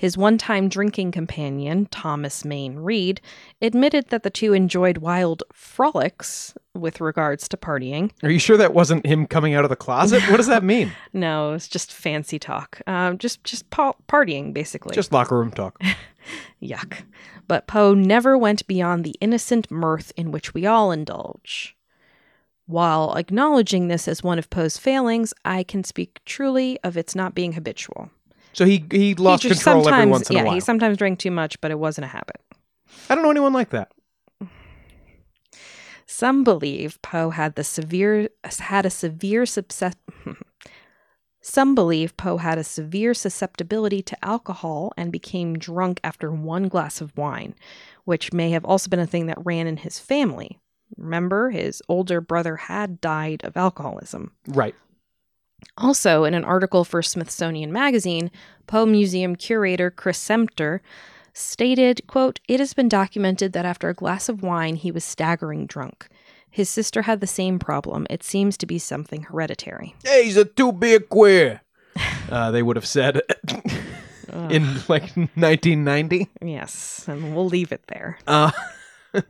His one time drinking companion, Thomas Mayne Reid, admitted that the two enjoyed wild frolics with regards to partying. Are you sure that wasn't him coming out of the closet? What does that <laughs> mean? No, it's just fancy talk. Um, just just pa- partying, basically. Just locker room talk. <laughs> Yuck. But Poe never went beyond the innocent mirth in which we all indulge. While acknowledging this as one of Poe's failings, I can speak truly of its not being habitual. So he he lost He control every once in yeah, a while. he sometimes drank too much, but it wasn't a habit. I don't know anyone like that. Some believe Poe had the severe had a severe subse- <laughs> Some believe Poe had a severe susceptibility to alcohol and became drunk after one glass of wine, which may have also been a thing that ran in his family. Remember, his older brother had died of alcoholism. Right. Also, in an article for Smithsonian Magazine, Poe Museum curator Chris Semtner stated, quote, It has been documented that after a glass of wine he was staggering drunk. His sister had the same problem. It seems to be something hereditary. Hey, he's a too big queer. <laughs> Uh, they would have said in like 1990. Yes, and we'll leave it there. Uh, <laughs>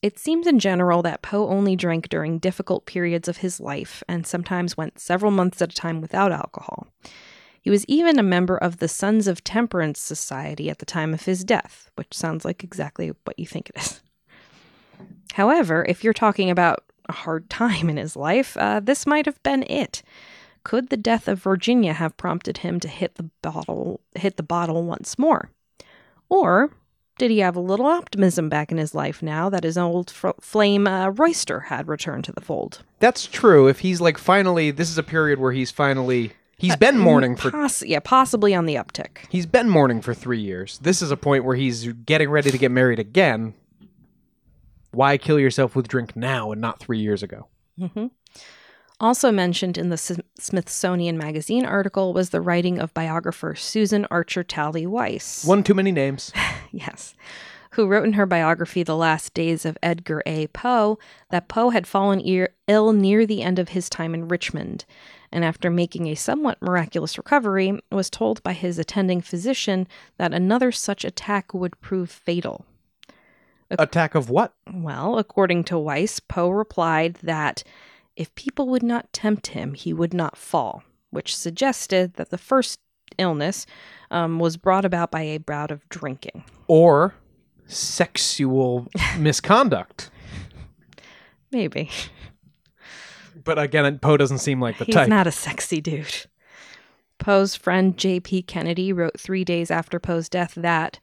It seems in general that Poe only drank during difficult periods of his life and sometimes went several months at a time without alcohol. He was even a member of the Sons of Temperance Society at the time of his death, which sounds like exactly what you think it is. However, if you're talking about a hard time in his life, uh, this might have been it. Could the death of Virginia have prompted him to hit the bottle, hit the bottle once more, or did he have a little optimism back in his life now that his old fr- flame uh, Royster had returned to the fold? that's true. If he's like finally, this is a period where he's finally he's been mourning for Poss- yeah, possibly on the uptick. he's been mourning for three years. This is a point where he's getting ready to get married again. Why kill yourself with drink now and not three years ago? hmm Also mentioned in the S- Smithsonian Magazine article was the writing of biographer Susan Archer Talley Weiss. One too many names. <laughs> Yes. Who wrote in her biography, The Last Days of Edgar A. Poe, that Poe had fallen ear- ill near the end of his time in Richmond, and after making a somewhat miraculous recovery, was told by his attending physician that another such attack would prove fatal. Attack of what? Well, according to Weiss, Poe replied that if people would not tempt him, he would not fall, which suggested that the first illness um, was brought about by a bout of drinking. Or sexual <laughs> misconduct. Maybe. But again, Poe doesn't seem like the He's type. He's not a sexy dude. Poe's friend J.P. Kennedy wrote three days after Poe's death that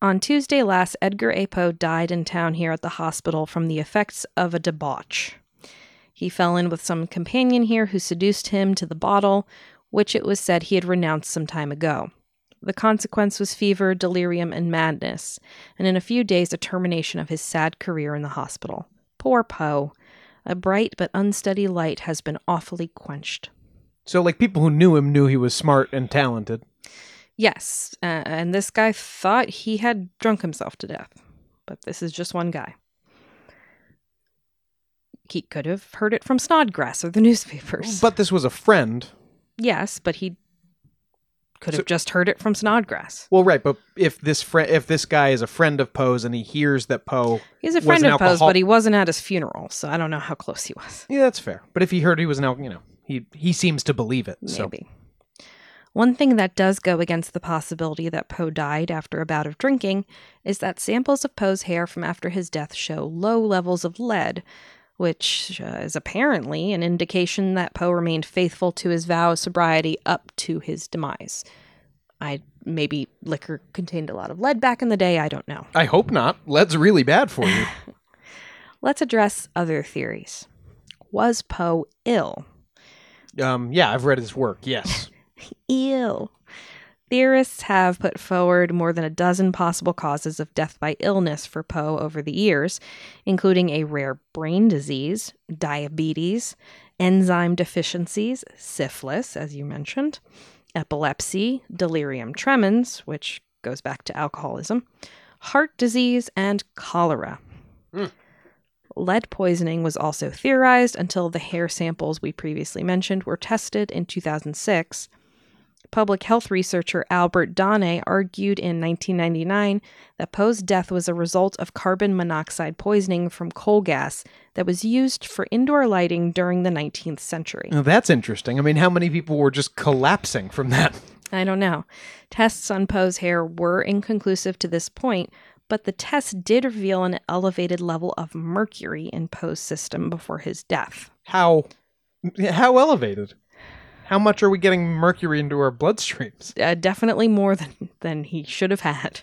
on Tuesday last, Edgar A. Poe died in town here at the hospital from the effects of a debauch. He fell in with some companion here who seduced him to the bottle, which it was said he had renounced some time ago. The consequence was fever, delirium, and madness, and in a few days, a termination of his sad career in the hospital. Poor Poe. A bright but unsteady light has been awfully quenched. So, like, people who knew him knew he was smart and talented. Yes, uh, and this guy thought he had drunk himself to death, but this is just one guy. He could have heard it from Snodgrass or the newspapers. But this was a friend. yes, but he could have So- just heard it from Snodgrass. Well, right, but if this friend, if this guy is a friend of Poe's and he hears that Poe, He's a friend of Poe's, but he wasn't at his funeral, so I don't know how close he was. yeah, that's fair. But if he heard he was an, al- you know, he he seems to believe it. So Maybe. One thing that does go against the possibility that Poe died after a bout of drinking is that samples of Poe's hair from after his death show low levels of lead, which uh, is apparently an indication that Poe remained faithful to his vow of sobriety up to his demise. I maybe liquor contained a lot of lead back in the day, I don't know. I hope not. Lead's really bad for you. <laughs> Let's address other theories. Was Poe ill? um, yeah, I've read his work. Yes. <laughs> Ew. Theorists have put forward more than a dozen possible causes of death by illness for Poe over the years, including a rare brain disease, diabetes, enzyme deficiencies, syphilis, as you mentioned, epilepsy, delirium tremens, which goes back to alcoholism, heart disease, and cholera. Hmm. Lead poisoning was also theorized until the hair samples we previously mentioned were tested in 2006. Public health researcher Albert Donnay argued in 1999 that Poe's death was a result of carbon monoxide poisoning from coal gas that was used for indoor lighting during the 19th century. Now, that's interesting. I mean, how many people were just collapsing from that? I don't know. Tests on Poe's hair were inconclusive to this point, but the test did reveal an elevated level of mercury in Poe's system before his death. How how elevated? How much are we getting mercury into our bloodstreams? <laughs> uh, definitely more than than he should have had.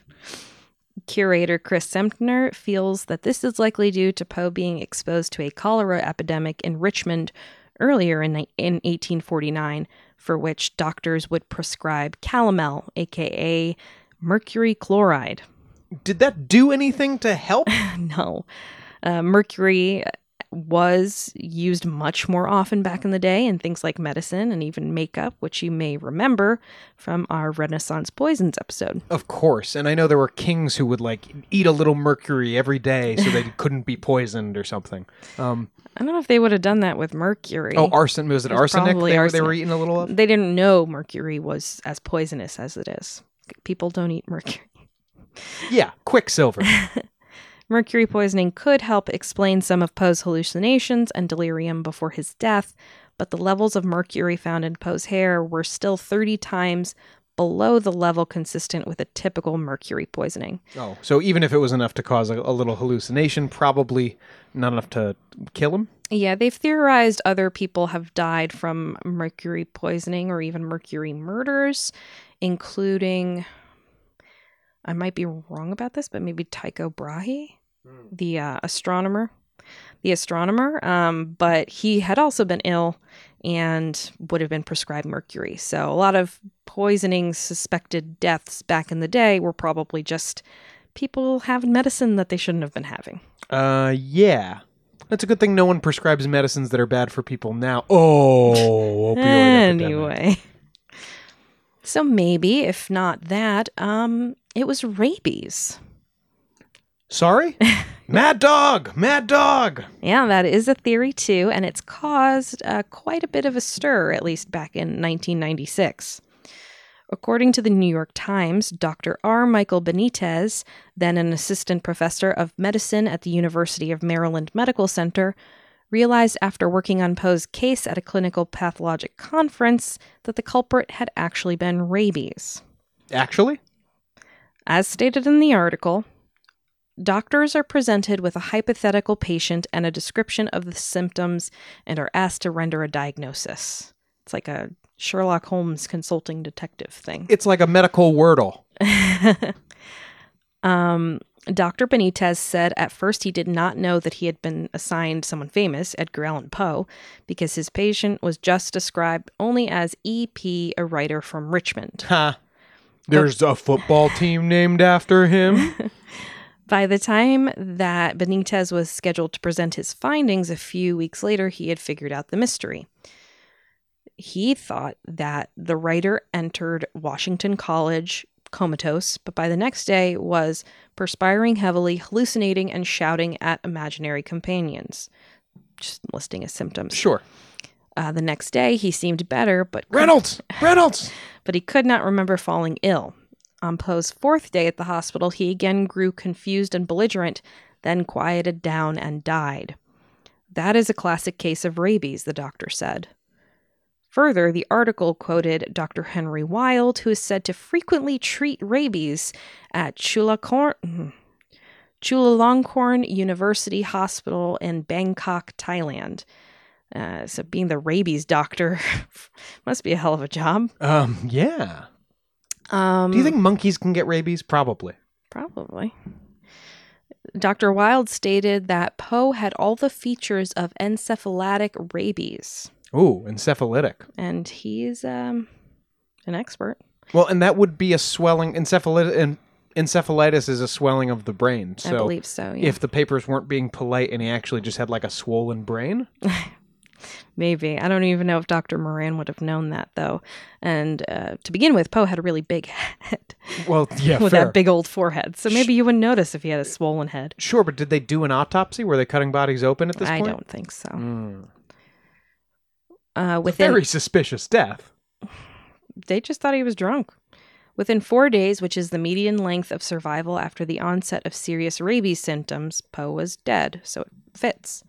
Curator Chris Semtner feels that this is likely due to Poe being exposed to a cholera epidemic in Richmond earlier in, in 1849, for which doctors would prescribe calomel, aka mercury chloride. Did that do anything to help? <laughs> no. Uh, mercury was used much more often back in the day in things like medicine and even makeup, which you may remember from our Renaissance poisons episode. Of course. And I know there were kings who would like eat a little mercury every day so they <laughs> couldn't be poisoned or something. Um, I don't know if they would have done that with mercury. oh, arson was it, It was arsenic probably they, were- they were eating a little of? they didn't know mercury was as poisonous as it is. People don't eat mercury. Yeah, quicksilver. <laughs> Mercury poisoning could help explain some of Poe's hallucinations and delirium before his death, but the levels of mercury found in Poe's hair were still 30 times below the level consistent with a typical mercury poisoning. oh, so even if it was enough to cause a, a little hallucination, probably not enough to kill him? Yeah, they've theorized other people have died from mercury poisoning or even mercury murders, including, I might be wrong about this, but maybe Tycho Brahe, the uh, astronomer. The astronomer, um, but he had also been ill and would have been prescribed mercury. So a lot of poisoning suspected deaths back in the day were probably just people having medicine that they shouldn't have been having. Uh, yeah. That's a good thing no one prescribes medicines that are bad for people now. Oh, <laughs> anyway. So maybe, if not that, um, it was rabies. Sorry? <laughs> Mad Dog! Mad Dog! Yeah, that is a theory too, and it's caused uh, quite a bit of a stir, at least back in 1996. According to the New York Times, Dr. R. Michael Benitez, then an assistant professor of medicine at the University of Maryland Medical Center, realized after working on Poe's case at a clinical pathologic conference that the culprit had actually been rabies. Actually? As stated in the article, doctors are presented with a hypothetical patient and a description of the symptoms and are asked to render a diagnosis. It's like a Sherlock Holmes consulting detective thing. It's like a medical wordle. <laughs> um, Dr. Benitez said at first he did not know that he had been assigned someone famous, Edgar Allan Poe, because his patient was just described only as E.P., a writer from Richmond. Ha. There's a football team named after him. <laughs> By the time that Benitez was scheduled to present his findings a few weeks later, he had figured out the mystery. He thought that the writer entered Washington College comatose, but by the next day was perspiring heavily, hallucinating, and shouting at imaginary companions. Just listing his symptoms. Sure. Uh, the next day, he seemed better, but Reynolds! <laughs> Reynolds! but he could not remember falling ill. On Poe's fourth day at the hospital, he again grew confused and belligerent, then quieted down and died. That is a classic case of rabies, the doctor said. Further, the article quoted Dr. Henry Wilde, who is said to frequently treat rabies at Chulalongkorn, Chulalongkorn University Hospital in Bangkok, Thailand. Uh, so, being the rabies doctor <laughs> must be a hell of a job. Um, yeah. Um, Do you think monkeys can get rabies? Probably. Probably. Dr. Wilde stated that Poe had all the features of encephalitic rabies, Ooh, encephalitic. and he's um, an expert. Well, and that would be a swelling. Encephalitis, en- encephalitis is a swelling of the brain. So I believe so. Yeah. if the papers weren't being polite and he actually just had like a swollen brain, <laughs> Maybe. I don't even know if Dr. Moran would have known that, though. And uh, to begin with, Poe had a really big <laughs> head well, yeah, with fair. that big old forehead. So maybe you wouldn't notice if he had a swollen head. Sure, but did they do an autopsy? Were they cutting bodies open at this I point? I don't think so. Mm. Uh, within Very suspicious death. <sighs> they just thought he was drunk. Within four days, which is the median length of survival after the onset of serious rabies symptoms, Poe was dead, so it fits.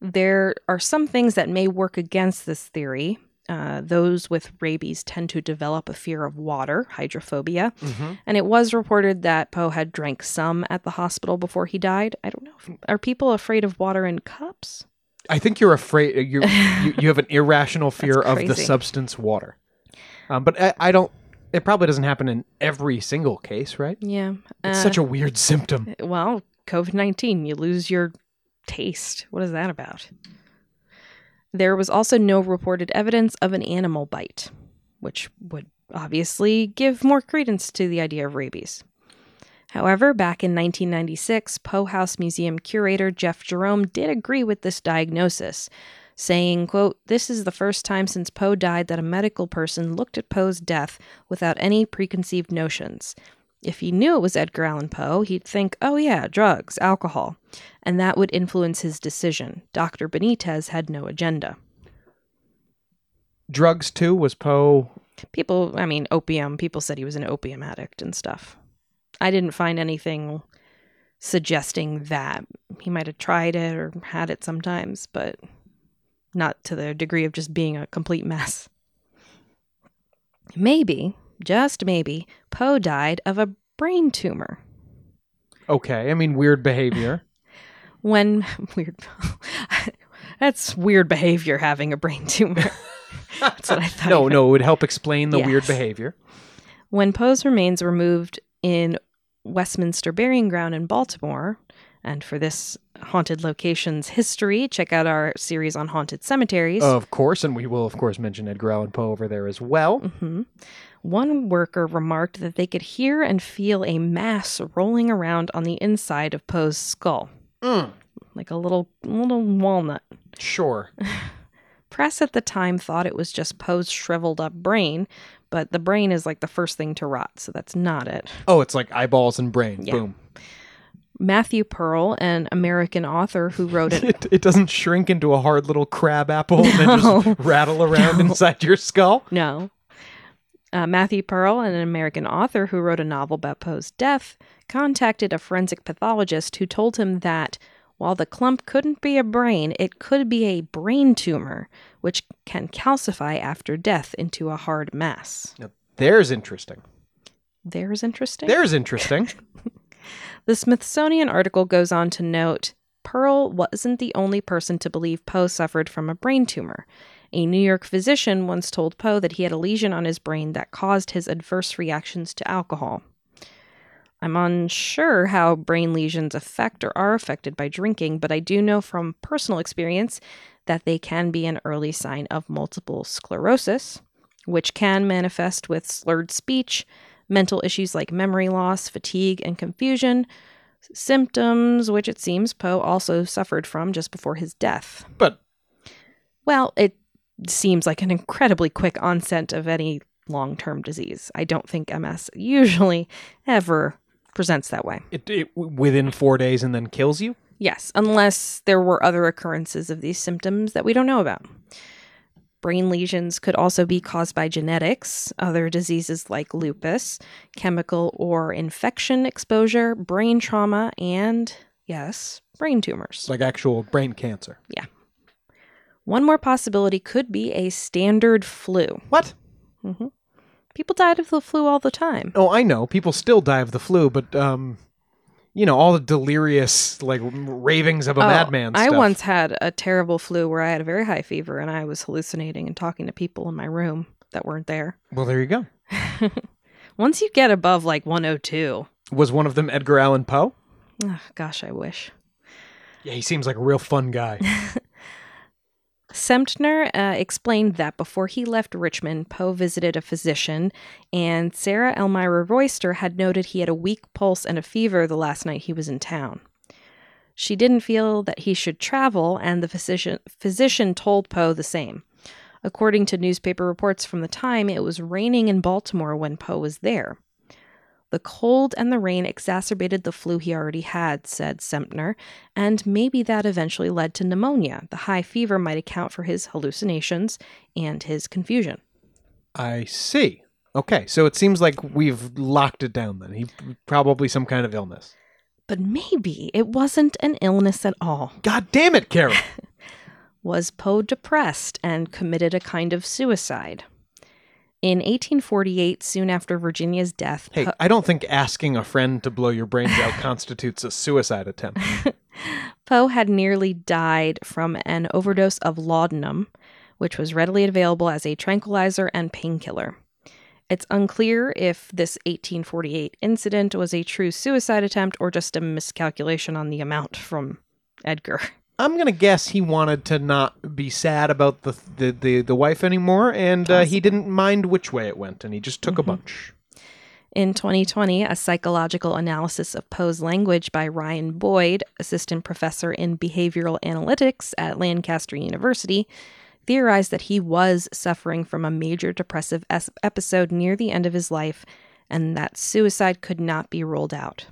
There are some things that may work against this theory. Uh, those with rabies tend to develop a fear of water, hydrophobia, Mm-hmm. and it was reported that Poe had drank some at the hospital before he died. I don't know. If, are people afraid of water in cups? I think you're afraid. You're, <laughs> you you have an irrational fear of the substance water. Um, but I, I don't. It probably doesn't happen in every single case, right? Yeah. It's uh, such a weird symptom. Well, COVID 19, you lose your taste. What is that about? There was also no reported evidence of an animal bite, which would obviously give more credence to the idea of rabies. However, back in 1996, Poe House Museum curator Jeff Jerome did agree with this diagnosis, saying, quote, This is the first time since Poe died that a medical person looked at Poe's death without any preconceived notions. If he knew it was Edgar Allan Poe, he'd think, oh yeah, drugs, alcohol, and that would influence his decision. Dr. Benitez had no agenda. Drugs too was Poe. People, I mean, opium, people said he was an opium addict and stuff. I didn't find anything suggesting that. He might have tried it or had it sometimes, but not to the degree of just being a complete mess. Maybe, just maybe, Poe died of a brain tumor. Okay, I mean weird behavior. <laughs> When <laughs> weird, <laughs> that's weird behavior having a brain tumor. that's what I thought. no, no, it would help explain the weird behavior. When Poe's remains were moved in Westminster Burying Ground in Baltimore, and for this haunted location's history, check out our series on haunted cemeteries. Of course, and we will of course mention Edgar Allan Poe over there as well. Mhm. One worker remarked that they could hear and feel a mass rolling around on the inside of Poe's skull, Mm, like a little little walnut. sure. <laughs> Press at the time thought it was just Poe's shriveled up brain, but the brain is like the first thing to rot, so that's not it. Oh, it's like eyeballs and brain. Yeah. Boom. Matthew Pearl, an American author who wrote it. <laughs> It, it doesn't shrink into a hard little crab apple and then just <laughs> rattle around inside your skull. no. Uh, Matthew Pearl, an American author who wrote a novel about Poe's death, contacted a forensic pathologist who told him that while the clump couldn't be a brain, it could be a brain tumor, which can calcify after death into a hard mass. Now, there's interesting. There's interesting. There's interesting. <laughs> The Smithsonian article goes on to note Pearl wasn't the only person to believe Poe suffered from a brain tumor. A New York physician once told Poe that he had a lesion on his brain that caused his adverse reactions to alcohol. I'm unsure how brain lesions affect or are affected by drinking, but I do know from personal experience that they can be an early sign of multiple sclerosis, which can manifest with slurred speech, mental issues like memory loss, fatigue, and confusion, symptoms which it seems Poe also suffered from just before his death. but Well, it seems like an incredibly quick onset of any long term disease. I don't think MS usually ever presents that way. it, it within four days and then kills you. Yes, unless there were other occurrences of these symptoms that we don't know about. Brain lesions could also be caused by genetics, other diseases like lupus, chemical or infection exposure, brain trauma, and, yes, brain tumors. Like actual brain cancer. Yeah. One more possibility could be a standard flu. What? hmm People died of the flu all the time. Oh, I know. People still die of the flu, but um, you know, all the delirious like ravings of a Oh, madman. I once had a terrible flu where I had a very high fever and I was hallucinating and talking to people in my room that weren't there. Well, there you go. <laughs> Once you get above like 102, Was one of them Edgar Allan Poe? ugh, gosh, I wish. Yeah, he seems like a real fun guy. <laughs> Semtner uh, explained that before he left Richmond, Poe visited a physician, and Sarah Elmira Royster had noted he had a weak pulse and a fever the last night he was in town. She didn't feel that he should travel, and the physician, physician told Poe the same. According to newspaper reports from the time, it was raining in Baltimore when Poe was there. The cold and the rain exacerbated the flu he already had, said Semtner, and maybe that eventually led to pneumonia. The high fever might account for his hallucinations and his confusion. I see. Okay, so it seems like we've locked it down then. He probably some kind of illness. But maybe it wasn't an illness at all. God damn it, Karen. <laughs> Was Poe depressed and committed a kind of suicide? In 1848, soon after Virginia's death, hey, Poe- I don't think asking a friend to blow your brains out <laughs> constitutes a suicide attempt. <laughs> Poe had nearly died from an overdose of laudanum, which was readily available as a tranquilizer and painkiller. It's unclear if this 1848 incident was a true suicide attempt or just a miscalculation on the amount from Edgar. I'm gonna guess he wanted to not be sad about the the the, the wife anymore, and uh, he didn't mind which way it went, and he just took a bunch. In 2020, a psychological analysis of Poe's language by Ryan Boyd, assistant professor in behavioral analytics at Lancaster University, theorized that he was suffering from a major depressive es- episode near the end of his life and that suicide could not be ruled out.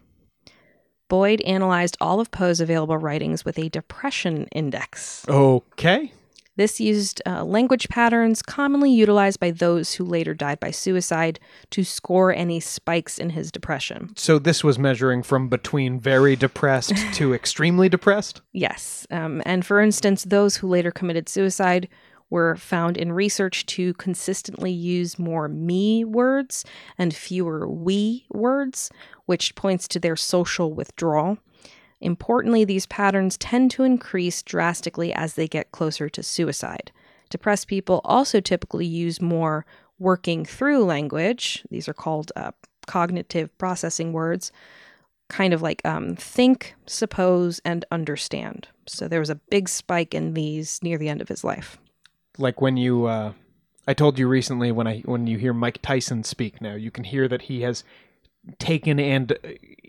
Boyd analyzed all of Poe's available writings with a depression index. Okay. This used uh, language patterns commonly utilized by those who later died by suicide to score any spikes in his depression. So this was measuring from between very depressed to <laughs> extremely depressed. Yes. Um, and for instance, those who later committed suicide were found in research to consistently use more me words and fewer we words, which points to their social withdrawal. Importantly, these patterns tend to increase drastically as they get closer to suicide. Depressed people also typically use more working through language. These are called uh, cognitive processing words, kind of like um, think, suppose, and understand. So there was a big spike in these near the end of his life. Like when you, uh, I told you recently when I when you hear Mike Tyson speak now, you can hear that he has taken and uh,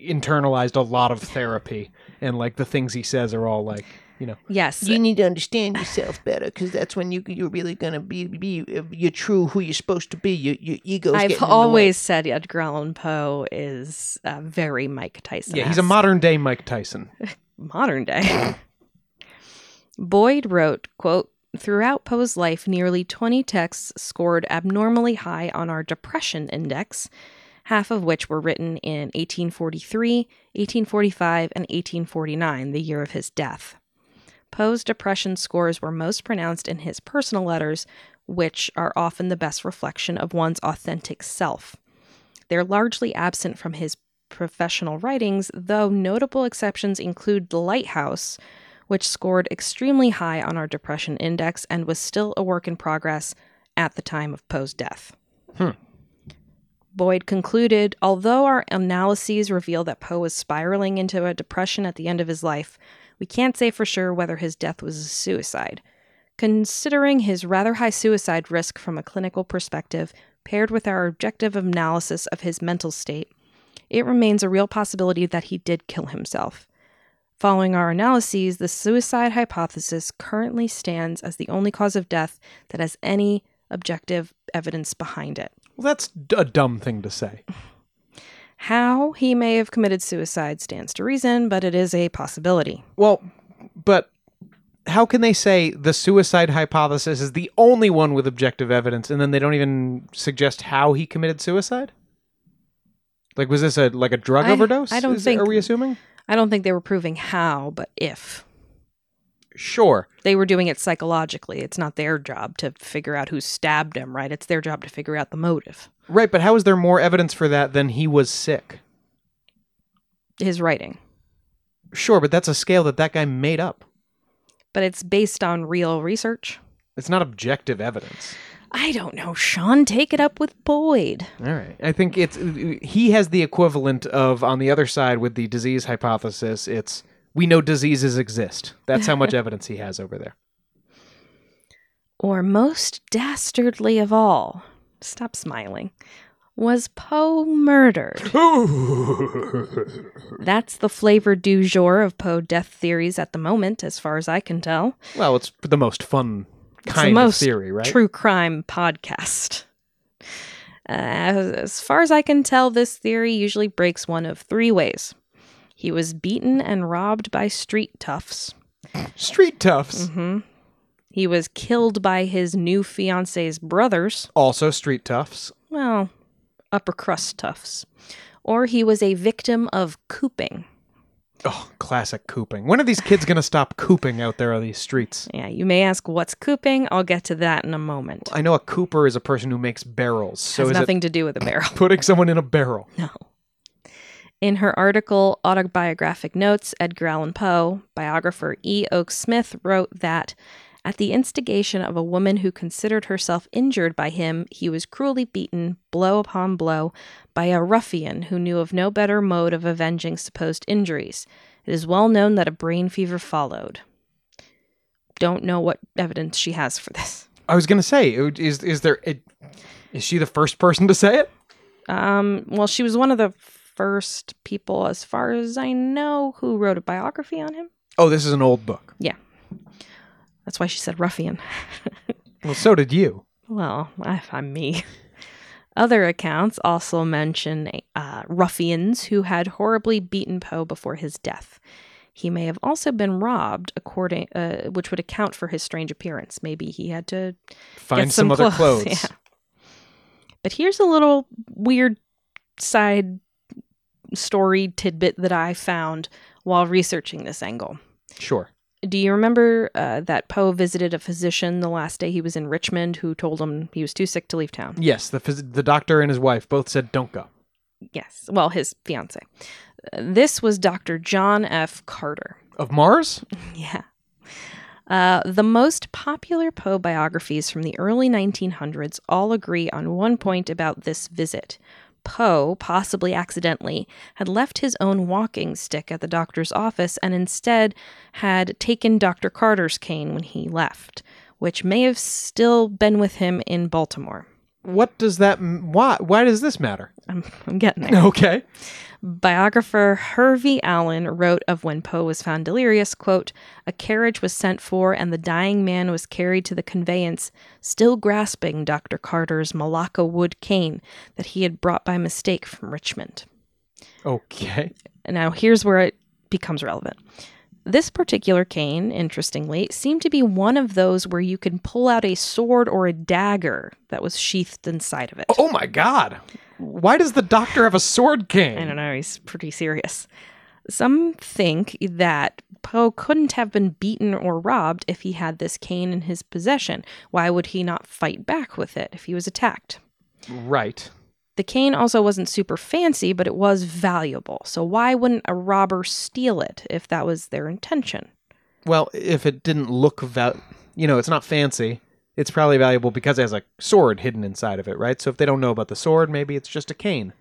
internalized a lot of therapy, and like the things he says are all like, you know, Yes. You need to understand yourself better because that's when you you're really gonna be be you're true who you're supposed to be. Your your ego's I've getting in the way. always said Edgar Allan Poe is uh, very Mike Tyson. yeah, he's a modern day Mike Tyson. <laughs> modern day. <laughs> Boyd wrote, quote, Throughout Poe's life, nearly 20 texts scored abnormally high on our depression index, half of which were written in 1843, 1845, and 1849, the year of his death. Poe's depression scores were most pronounced in his personal letters, which are often the best reflection of one's authentic self. They're largely absent from his professional writings, though notable exceptions include The Lighthouse, which scored extremely high on our depression index and was still a work in progress at the time of Poe's death. Hmm. Boyd concluded although our analyses reveal that Poe was spiraling into a depression at the end of his life, we can't say for sure whether his death was a suicide. Considering his rather high suicide risk from a clinical perspective, paired with our objective analysis of his mental state, it remains a real possibility that he did kill himself. Following our analyses, the suicide hypothesis currently stands as the only cause of death that has any objective evidence behind it. Well, that's d- a dumb thing to say. How he may have committed suicide stands to reason, but it is a possibility. Well, but how can they say the suicide hypothesis is the only one with objective evidence, and then they don't even suggest how he committed suicide? Like, was this a like a drug I- overdose? I don't Is- think- Are we assuming? I don't think they were proving how, but if. Sure. They were doing it psychologically. It's not their job to figure out who stabbed him, right? It's their job to figure out the motive. Right, but how is there more evidence for that than he was sick? His writing. Sure, but that's a scale that that guy made up. But it's based on real research. It's not objective evidence. I don't know, Sean. Take it up with Boyd. All right. I think it's he has the equivalent of on the other side with the disease hypothesis. It's we know diseases exist. That's how much <laughs> evidence he has over there. Or most dastardly of all, stop smiling, was Poe murdered? <laughs> That's the flavor du jour of Poe death theories at the moment, as far as I can tell. Well, it's the most fun kind the of theory, right? true crime podcast. Uh, as, far as I can tell, this theory usually breaks one of three ways. He was beaten and robbed by street toughs. Street toughs. hmm He was killed by his new fiance's brothers. Also street toughs. Well, upper crust toughs. Or he was a victim of cooping. Oh, classic cooping. When are these kids going to stop cooping out there on these streets? Yeah, you may ask what's cooping. I'll get to that in a moment. I know a cooper is a person who makes barrels. So Has nothing to do with a barrel. <laughs> putting someone in a barrel? No. In her article, Autobiographic Notes, Edgar Allan Poe, biographer E. Oakes Smith wrote that at the instigation of a woman who considered herself injured by him, he was cruelly beaten, blow upon blow, by a ruffian who knew of no better mode of avenging supposed injuries. It is well known that a brain fever followed. don't know what evidence she has for this. I was gonna say, it- is is there? Is she the first person to say it? Um, well, she was one of the first people, as far as I know, who wrote a biography on him. Oh, this is an old book. Yeah, that's why she said ruffian. <laughs> Well, so did you. Well, I, I'm me. <laughs> Other accounts also mention uh, ruffians who had horribly beaten Poe before his death. He may have also been robbed, according, uh, which would account for his strange appearance. Maybe he had to Find get some, other <laughs> clothes. Yeah. But here's a little weird side story tidbit that I found while researching this angle. Sure. Do you remember uh, that Poe visited a physician the last day he was in Richmond who told him he was too sick to leave town? Yes, the phys- the doctor and his wife both said don't go. Yes. Well, his fiance. This was Dr. John F. Carter. Of Mars? <laughs> Yeah. Uh, the most popular Poe biographies from the early 1900s all agree on one point about this visit. Poe, possibly accidentally, had left his own walking stick at the doctor's office and instead had taken Dr. Carter's cane when he left, which may have still been with him in Baltimore. What does that? Why? Why does this matter? I'm, I'm getting there. Okay. Biographer Hervey Allen wrote of when Poe was found delirious, quote, "A carriage was sent for and the dying man was carried to the conveyance, still grasping Dr. Carter's Malacca wood cane that he had brought by mistake from Richmond." Okay. Now here's where it becomes relevant. This particular cane, interestingly, seemed to be one of those where you can pull out a sword or a dagger that was sheathed inside of it. Oh my God. Why does the doctor have a sword cane? I don't know. He's pretty serious. Some think that Poe couldn't have been beaten or robbed if he had this cane in his possession. Why would he not fight back with it if he was attacked? Right. The cane also wasn't super fancy, but it was valuable. So why wouldn't a robber steal it if that was their intention? Well, if it didn't look val, you know, it's not fancy. It's probably valuable because it has a sword hidden inside of it, right? So if they don't know about the sword, maybe it's just a cane.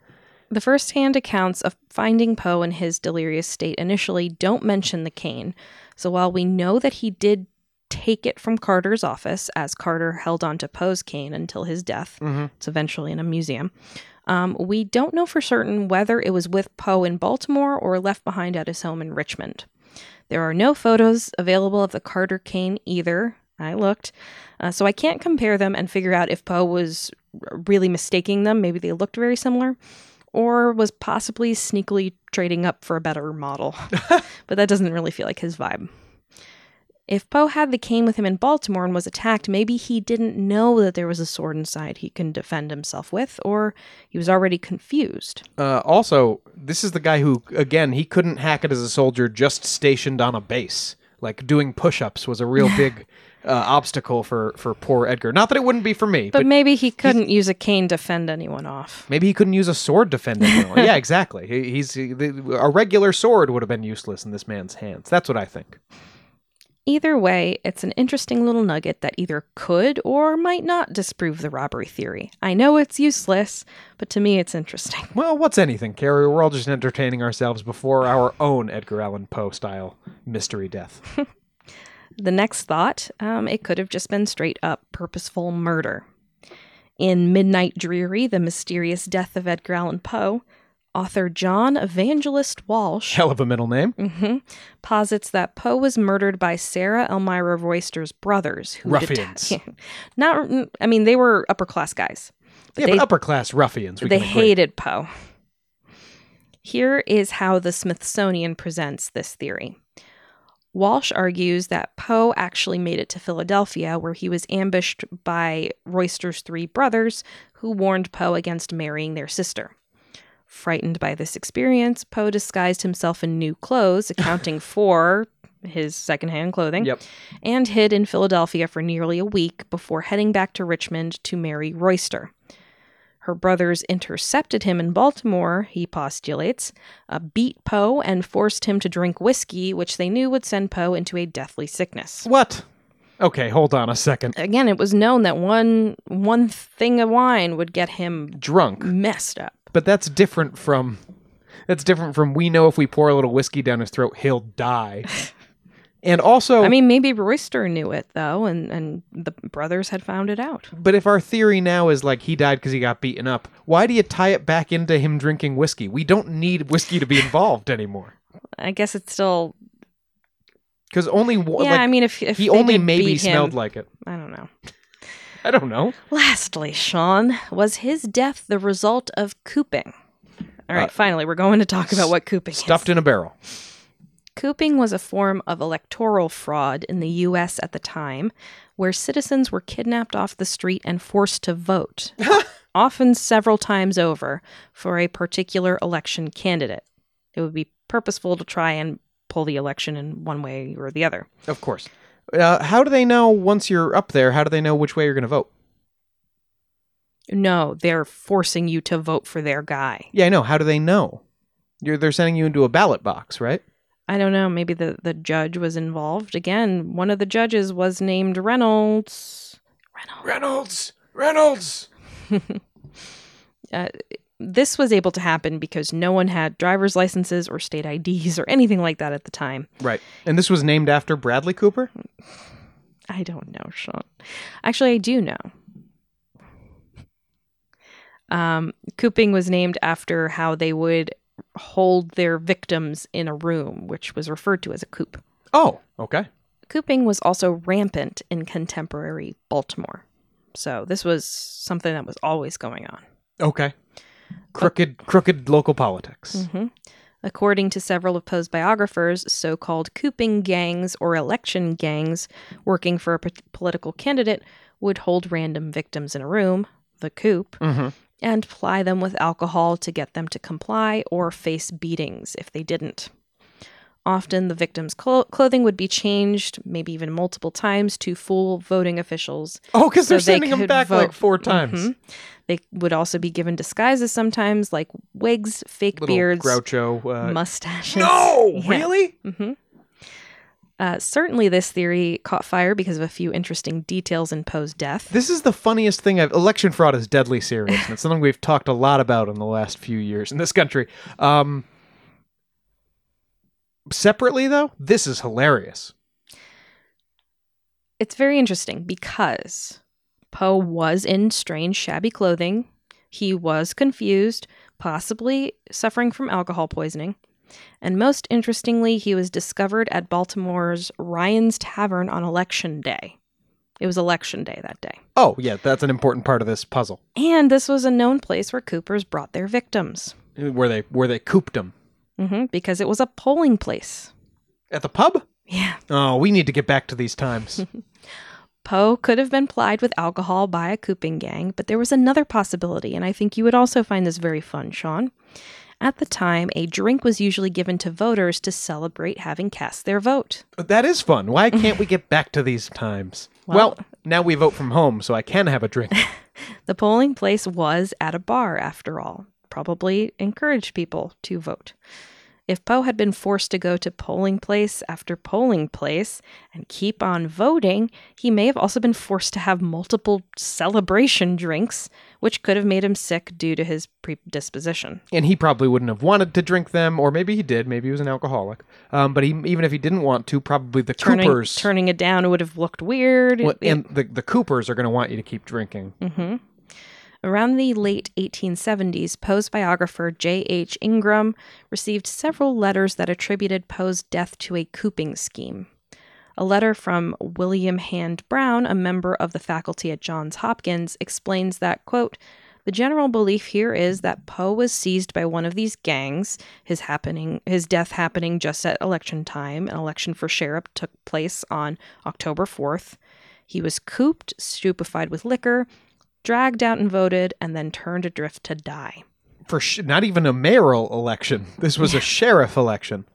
The first hand accounts of finding Poe in his delirious state initially don't mention the cane. So while we know that he did take it from Carter's office, as Carter held on to Poe's cane until his death, Mhm. it's eventually in a museum, um, we don't know for certain whether it was with Poe in Baltimore or left behind at his home in Richmond. There are no photos available of the Carter cane either. I looked. Uh, so I can't compare them and figure out if Poe was really mistaking them. Maybe they looked very similar or was possibly sneakily trading up for a better model. <laughs> but that doesn't really feel like his vibe. If Poe had the cane with him in Baltimore and was attacked, maybe he didn't know that there was a sword inside he can defend himself with, or he was already confused. Uh, also, this is the guy who, again, he couldn't hack it as a soldier just stationed on a base. Like doing push-ups was a real <laughs> big uh, obstacle for for poor Edgar. Not that it wouldn't be for me, But but, maybe he couldn't use a cane to fend anyone off. maybe he couldn't use a sword to fend anyone. <laughs> yeah, exactly. He, he's he, the, a regular sword would have been useless in this man's hands. That's what I think. Either way, it's an interesting little nugget that either could or might not disprove the robbery theory. I know it's useless, but to me it's interesting. <laughs> Well, what's anything, Carrie? We're all just entertaining ourselves before our own Edgar Allan Poe style mystery death. <laughs> The next thought, um, it could have just been straight up purposeful murder. In Midnight Dreary, The Mysterious Death of Edgar Allan Poe, author John Evangelist Walsh Hell of a middle name. mhm, posits that Poe was murdered by Sarah Elmira Royster's brothers, who Ruffians. Not, I mean, they were upper class guys. yeah, they- but upper class ruffians. We they hated Poe. Here is how the Smithsonian presents this theory. Walsh argues that Poe actually made it to Philadelphia, where he was ambushed by Royster's three brothers, who warned Poe against marrying their sister. Frightened by this experience, Poe disguised himself in new clothes, <laughs> accounting for his secondhand clothing, Yep. and hid in Philadelphia for nearly a week before heading back to Richmond to marry Royster. Her brothers intercepted him in Baltimore, he postulates, uh, beat Poe, and forced him to drink whiskey, which they knew would send Poe into a deathly sickness. What? Okay, hold on a second. Again, it was known that one one thing of wine would get him Drunk. messed up. But that's different from that's different from we know if we pour a little whiskey down his throat, he'll die. <laughs> And also, I mean, maybe Royster knew it though, and and the brothers had found it out. but if our theory now is like he died because he got beaten up, why do you tie it back into him drinking whiskey? We don't need whiskey to be involved anymore. I guess it's still. Because only one, Yeah, like, I mean, if, if he only maybe smelled him, like it. I don't know. I don't know. Lastly, Sean, was his death the result of cooping? All right, Uh, finally, we're going to talk about what cooping is. Stuffed in a barrel. Cooping was a form of electoral fraud in the U.S. at the time, where citizens were kidnapped off the street and forced to vote, <laughs> often several times over, for a particular election candidate. It would be purposeful to try and pull the election in one way or the other. Of course. Uh, how do they know once you're up there? How do they know which way you're going to vote? No, they're forcing you to vote for their guy. Yeah, I know. How do they know? You're, they're sending you into a ballot box, right? I don't know. Maybe the, the judge was involved. Again, one of the judges was named Reynolds. Reynolds. Reynolds! Reynolds! <laughs> Uh, this was able to happen because no one had driver's licenses or state IDs or anything like that at the time. Right. And this was named after Bradley Cooper? I don't know, Sean. Actually, I do know. Um, cooping was named after how they would hold their victims in a room, which was referred to as a coop. Oh, okay. Cooping was also rampant in contemporary Baltimore. So this was something that was always going on. Okay. Crooked, crooked local politics. hmm According to several of Poe's biographers, so called cooping gangs or election gangs working for a p- political candidate would hold random victims in a room, the coop, Mhm. and ply them with alcohol to get them to comply or face beatings if they didn't. Often the victim's clo- clothing would be changed, maybe even multiple times, to fool voting officials. Oh, because they're so they sending him could back like four times. Mhm. They would also be given disguises sometimes, like wigs, fake Little beards, Groucho. Uh, mustaches. no, <laughs> Yeah. really? hmm Uh, certainly, this theory caught fire because of a few interesting details in Poe's death. This is the funniest thing. I've, election fraud is deadly serious, and it's something we've talked a lot about in the last few years in this country. Um, separately, though, this is hilarious. It's very interesting because Poe was in strange, shabby clothing. He was confused, possibly suffering from alcohol poisoning. And most interestingly, he was discovered at Baltimore's Ryan's Tavern on election day. It was election day that day. Oh, yeah, that's an important part of this puzzle. And this was a known place where Coopers brought their victims. Where they where they cooped him hmm because it was a polling place. at the pub. Yeah. Oh, we need to get back to these times. <laughs> Poe could have been plied with alcohol by a cooping gang, but there was another possibility, and I think you would also find this very fun, Sean. At the time, a drink was usually given to voters to celebrate having cast their vote. that is fun. Why <laughs> can't we get back to these times? Well, Well- now we vote from home, so I can have a drink. <laughs> The polling place was at a bar, after all, probably encouraged people to vote. If Poe had been forced to go to polling place after polling place and keep on voting, he may have also been forced to have multiple celebration drinks, which could have made him sick due to his predisposition. and he probably wouldn't have wanted to drink them, or maybe he did. Maybe he was an alcoholic. Um, but he, even if he didn't want to, probably the Turning, Coopers turning it down would have looked weird. Well, and the the Coopers are going to want you to keep drinking. Mhm. Around the late 1870s, Poe's biographer J.H. Ingram received several letters that attributed Poe's death to a cooping scheme. A letter from William Hand Browne, a member of the faculty at Johns Hopkins, explains that, quote, the general belief here is that Poe was seized by one of these gangs, his happening his death happening just at election time. An election for sheriff took place on October 4th. He was cooped, stupefied with liquor, dragged out and voted, and then turned adrift to die. For sh- not even a mayoral election. This was a <laughs> sheriff election.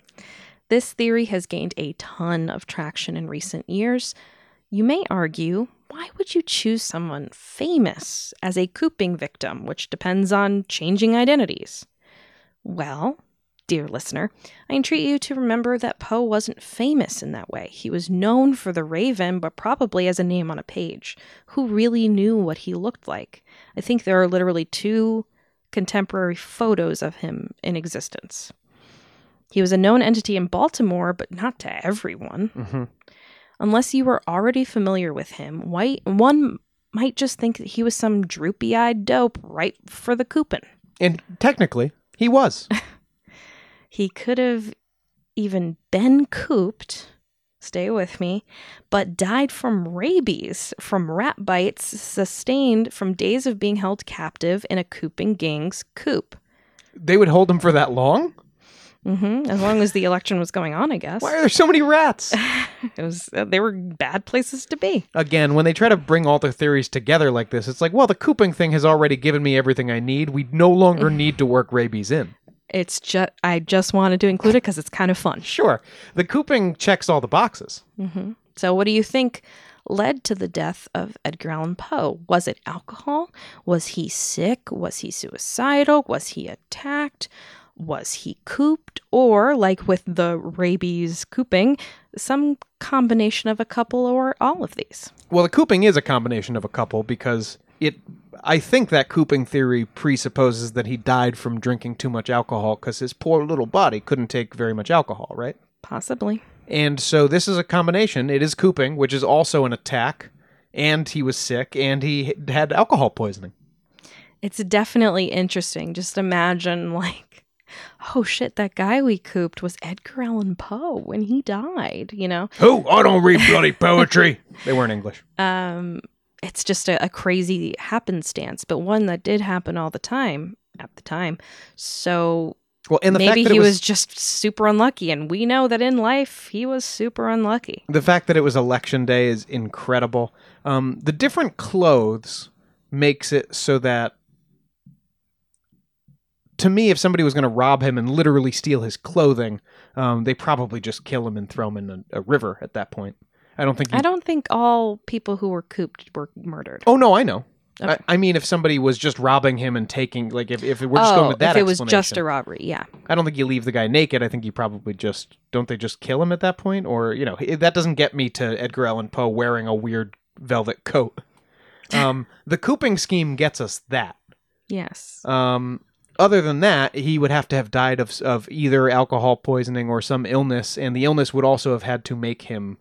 This theory has gained a ton of traction in recent years. You may argue, why would you choose someone famous as a cooping victim, which depends on changing identities? Well, dear listener, I entreat you to remember that Poe wasn't famous in that way. He was known for the Raven, but probably as a name on a page. Who really knew what he looked like? I think there are literally two contemporary photos of him in existence. He was a known entity in Baltimore, but not to everyone. Mhm. Unless you were already familiar with him, white one might just think that he was some droopy-eyed dope right for the coopin'. And technically, he was. <laughs> He could have even been cooped, stay with me, but died from rabies from rat bites sustained from days of being held captive in a cooping gang's coop. they would hold him for that long? hmm As long as the election was going on, I guess. Why are there so many rats? <laughs> It was uh, they were bad places to be. Again, when they try to bring all the theories together like this, it's like, well, the cooping thing has already given me everything I need. We no longer <laughs> need to work rabies in. It's just I just wanted to include it because it's kind of fun. Sure, the cooping checks all the boxes. hmm So, what do you think led to the death of Edgar Allan Poe? Was it alcohol? Was he sick? Was he suicidal? Was he attacked? Was he cooped? Or, like with the rabies cooping, some combination of a couple or all of these? Well, the cooping is a combination of a couple because it. I think that cooping theory presupposes that he died from drinking too much alcohol because his poor little body couldn't take very much alcohol, right? Possibly. And so this is a combination. It is cooping, which is also an attack, and he was sick, and he had alcohol poisoning. It's definitely interesting. Just imagine, like, oh shit, that guy we cooped was Edgar Allan Poe when he died, you know? Who? I don't read bloody poetry. they weren't English. um, it's just a, a crazy happenstance, but one that did happen all the time at the time. So Well, and the fact maybe that he was, was, just super unlucky, and we know that in life he was super unlucky. the fact that it was election day is incredible. Um, the different clothes makes it so that to me, if somebody was going to rob him and literally steal his clothing, um, they probably just kill him and throw him in a, a river at that point. I don't think. You, I don't think all people who were cooped were murdered. Oh no, I know. Okay. I, I mean, if somebody was just robbing him and taking, like, if, if we're just oh, going with that if it was just a robbery, yeah. I don't think you leave the guy naked. I think you probably just don't they just kill him at that point, or you know, that doesn't get me to Edgar Allan Poe wearing a weird velvet coat. <laughs> Um, the cooping scheme gets us that. Yes. Um, other than that, he would have to have died of of either alcohol poisoning or some illness, and the illness would also have had to make him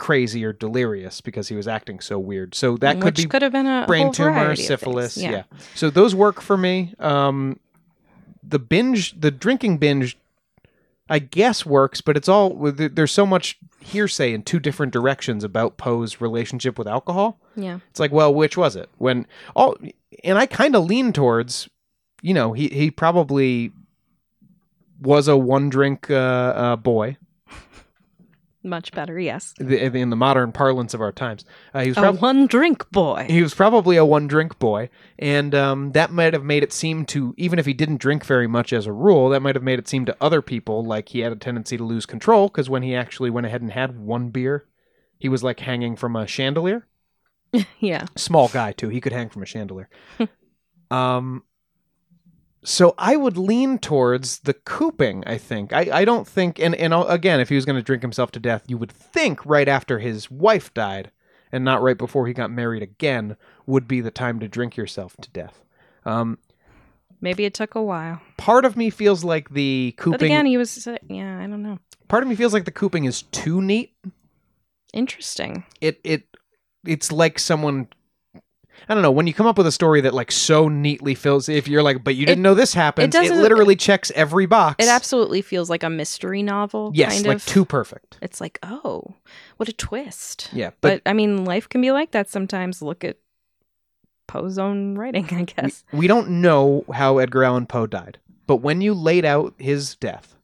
crazy or delirious because he was acting so weird. So that could be could have been a brain tumor, variety of things. syphilis. Yeah. So those work for me. Um, the binge, the drinking binge, I guess works, but it's all there's so much hearsay in two different directions about Poe's relationship with alcohol. Yeah. It's like, well, which was it? When all, and I kind of lean towards, you know, he he probably was a one drink uh, uh, boy Much better, yes. the- in the modern parlance of our times. Uh, he was A one drink boy. he was probably a one drink boy, and um, that might have made it seem to, even if he didn't drink very much as a rule, that might have made it seem to other people like he had a tendency to lose control because when he actually went ahead and had one beer, he was like hanging from a chandelier. <laughs> yeah. Small guy, too. He could hang from a chandelier. <laughs> um, so I would lean towards the cooping, I think. I, I don't think, and, and again, if he was going to drink himself to death, you would think right after his wife died and not right before he got married again would be the time to drink yourself to death. Um, Maybe it took a while. part of me feels like the cooping. But again, he was, uh, yeah, I don't know. part of me feels like the cooping is too neat. Interesting. It it it's like someone. I don't know when you come up with a story that like so neatly fills. If you're like, but you didn't It- know this happened. It, doesn't- literally checks every box. It absolutely feels like a mystery novel. yes, kind like of. too perfect. It's like, oh, what a twist. Yeah, but, But, I mean, life can be like that sometimes. Look at Poe's own writing, I guess. we don't know how Edgar Allan Poe died. But when you laid out his death,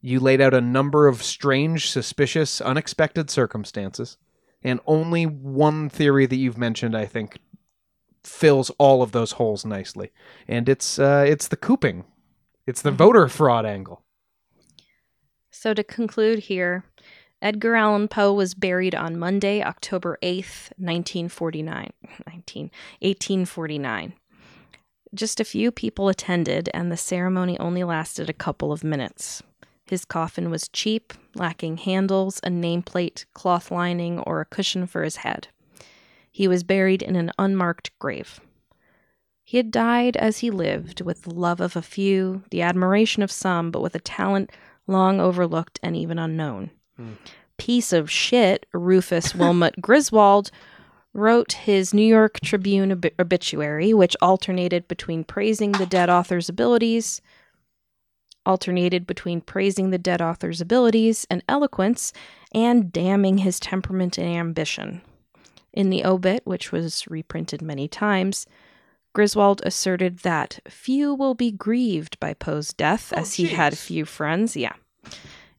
you laid out a number of strange, suspicious, unexpected circumstances, and only one theory that you've mentioned, I think, fills all of those holes nicely. And it's uh, it's the cooping, it's the voter fraud angle. So to conclude here, Edgar Allan Poe was buried on Monday, October 8th, 1949. 19, 1849. Just a few people attended, and the ceremony only lasted a couple of minutes. His coffin was cheap, lacking handles, a nameplate, cloth lining, or a cushion for his head. He was buried in an unmarked grave. He had died as he lived, with the love of a few, the admiration of some, but with a talent long overlooked and even unknown. Hmm. Piece of shit, Rufus <laughs> Wilmot Griswold wrote his New York Tribune ob- obituary, which alternated between praising the dead author's abilities, alternated between praising the dead author's abilities and eloquence, and damning his temperament and ambition. In the obit, which was reprinted many times, Griswold asserted that few will be grieved by Poe's death, as he had few friends. Yeah.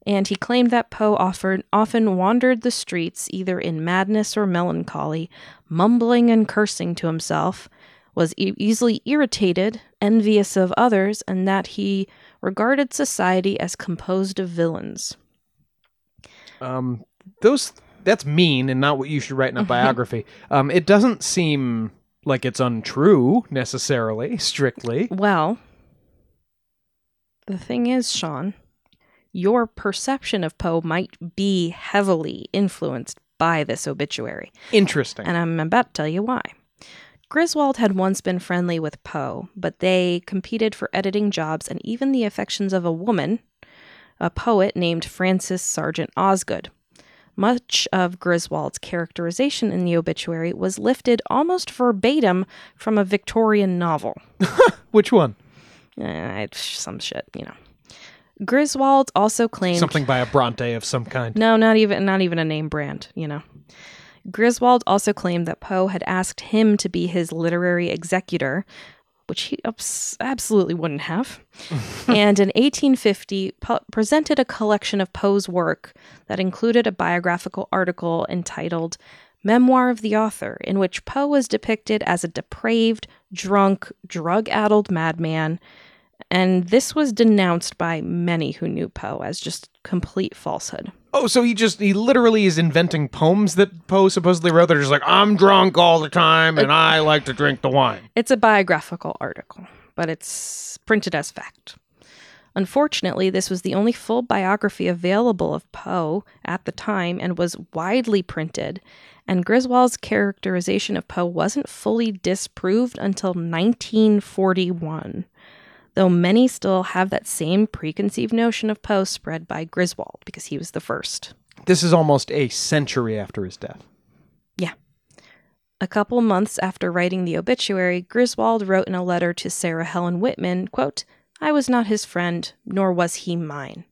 And he claimed that Poe offered, often wandered the streets either in madness or melancholy, mumbling and cursing to himself, was e- easily irritated, envious of others, and that he regarded society as composed of villains. Um, those that's mean and not what you should write in a <laughs> biography. Um, it doesn't seem like it's untrue necessarily, <laughs> strictly. Well, the thing is, Sean, your perception of Poe might be heavily influenced by this obituary. Interesting. and I'm about to tell you why. Griswold had once been friendly with Poe, but they competed for editing jobs and even the affections of a woman, a poet named Frances Sargent Osgood. Much of Griswold's characterization in the obituary was lifted almost verbatim from a Victorian novel. <laughs> Which one? Eh, it's some shit, you know. Griswold also claimed Something by a Bronte of some kind. no, not even not even a name brand, you know. Griswold also claimed that Poe had asked him to be his literary executor, which he absolutely wouldn't have. <laughs> and in 1850, Poe presented a collection of Poe's work that included a biographical article entitled Memoir of the Author, in which Poe was depicted as a depraved, drunk, drug addled madman. And this was denounced by many who knew Poe as just complete falsehood. Oh, so he just he literally is inventing poems that Poe supposedly wrote. They're just like, I'm drunk all the time and I like to drink the wine. It's a biographical article, but it's printed as fact. Unfortunately, this was the only full biography available of Poe at the time and was widely printed, and Griswold's characterization of Poe wasn't fully disproved until 1941, though many still have that same preconceived notion of Poe spread by Griswold because he was the first. This is almost a century after his death. Yeah. A couple months after writing the obituary, Griswold wrote in a letter to Sarah Helen Whitman, quote, I was not his friend, nor was he mine.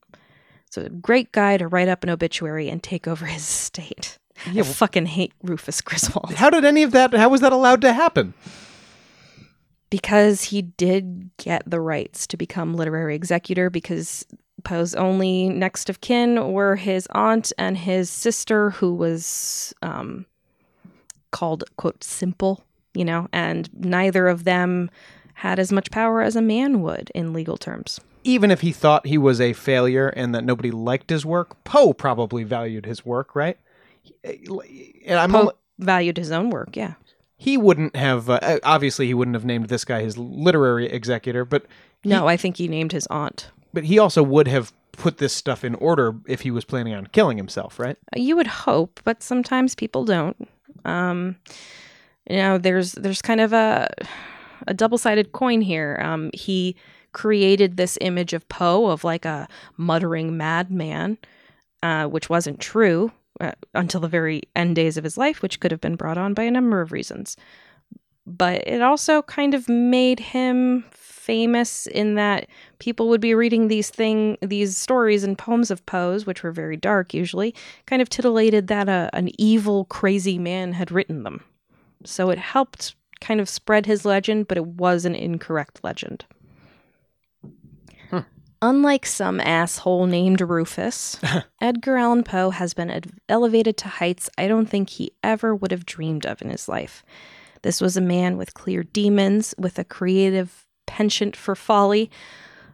So a great guy to write up an obituary and take over his <laughs> estate. I fucking hate Rufus Griswold. How did any of that how was that allowed to happen? Because he did get the rights to become literary executor because Poe's only next of kin were his aunt and his sister, who was um, called, quote, simple, you know, and neither of them had as much power as a man would in legal terms. Even if he thought he was a failure and that nobody liked his work, Poe probably valued his work, right? And I'm Poe only- valued his own work, yeah. He wouldn't have uh, obviously he wouldn't have named this guy his literary executor, but No, I think he named his aunt. but he also would have put this stuff in order if he was planning on killing himself, right? You would hope, but sometimes people don't. Um, you know, there's there's kind of a a double sided coin here. Um, he created this image of Poe of like a muttering madman, uh, which wasn't true uh, until the very end days of his life, which could have been brought on by a number of reasons. But it also kind of made him famous in that people would be reading these thing these stories and poems of Poe's, which were very dark usually, kind of titillated that uh, an evil, crazy man had written them. So it helped kind of spread his legend, but it was an incorrect legend. Unlike some asshole named Rufus, <laughs> Edgar Allan Poe has been ed- elevated to heights I don't think he ever would have dreamed of in his life. This was a man with clear demons, with a creative penchant for folly,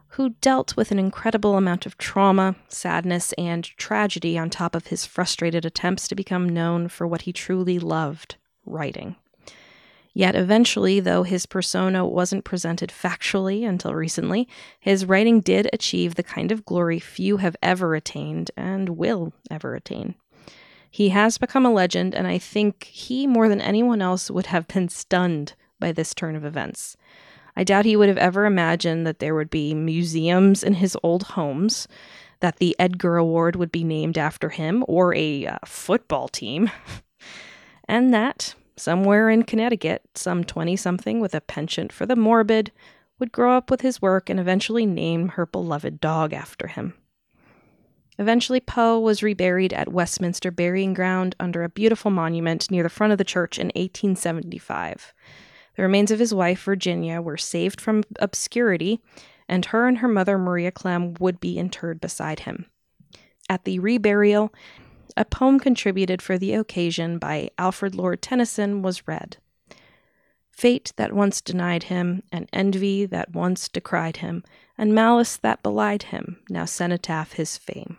who dealt with an incredible amount of trauma, sadness, and tragedy on top of his frustrated attempts to become known for what he truly loved writing. Yet eventually, though his persona wasn't presented factually until recently, his writing did achieve the kind of glory few have ever attained and will ever attain. He has become a legend, and I think he, more than anyone else, would have been stunned by this turn of events. I doubt he would have ever imagined that there would be museums in his old homes, that the Edgar Award would be named after him, or a uh, football team, <laughs> and that somewhere in Connecticut, some 20 something with a penchant for the morbid would grow up with his work and eventually name her beloved dog after him. Eventually, Poe was reburied at Westminster Burying Ground under a beautiful monument near the front of the church in 1875. The remains of his wife, Virginia, were saved from obscurity, and her and her mother, Maria Clemm, would be interred beside him. At the reburial, a poem contributed for the occasion by Alfred Lord Tennyson was read. Fate that once denied him, and envy that once decried him, and malice that belied him, now cenotaph his fame.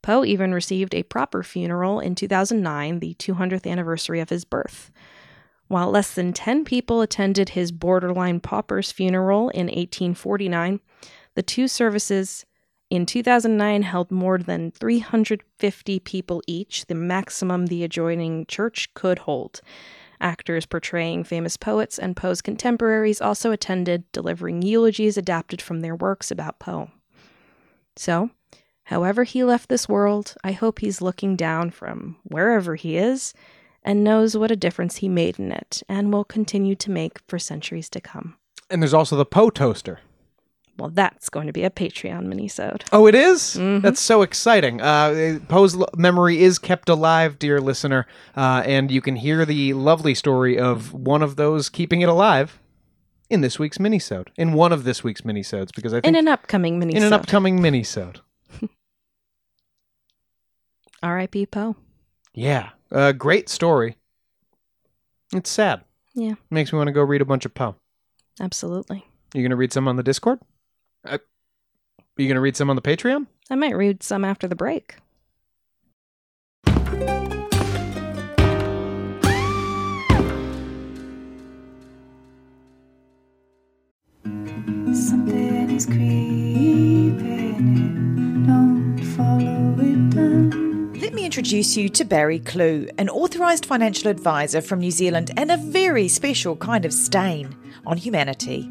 Poe even received a proper funeral in 2009, the 200th anniversary of his birth. While less than 10 people attended his borderline pauper's funeral in 1849, the two services in 2009 held more than 350 people each, the maximum the adjoining church could hold. Actors portraying famous poets and Poe's contemporaries also attended, delivering eulogies adapted from their works about Poe. So, however he left this world, I hope he's looking down from wherever he is and knows what a difference he made in it and will continue to make for centuries to come. And there's also the Poe toaster. Well, that's going to be a Patreon minisode. Oh, it is? That's so exciting. Uh, Poe's memory is kept alive, dear listener, uh, and you can hear the lovely story of one of those keeping it alive in this week's minisode. In one of this week's minisodes, because I think In an upcoming minisode. in an upcoming minisode. <laughs> R.I.P. Poe. Yeah, uh, great story. It's sad. Yeah, Makes me want to go read a bunch of Poe. absolutely. You gonna read some on the Discord? Uh, you gonna read some on the Patreon? I might read some after the break. Something is creeping in. Don't follow it down. Let me introduce you to Barry Kloogh, an authorised financial advisor from New Zealand and a very special kind of stain on humanity.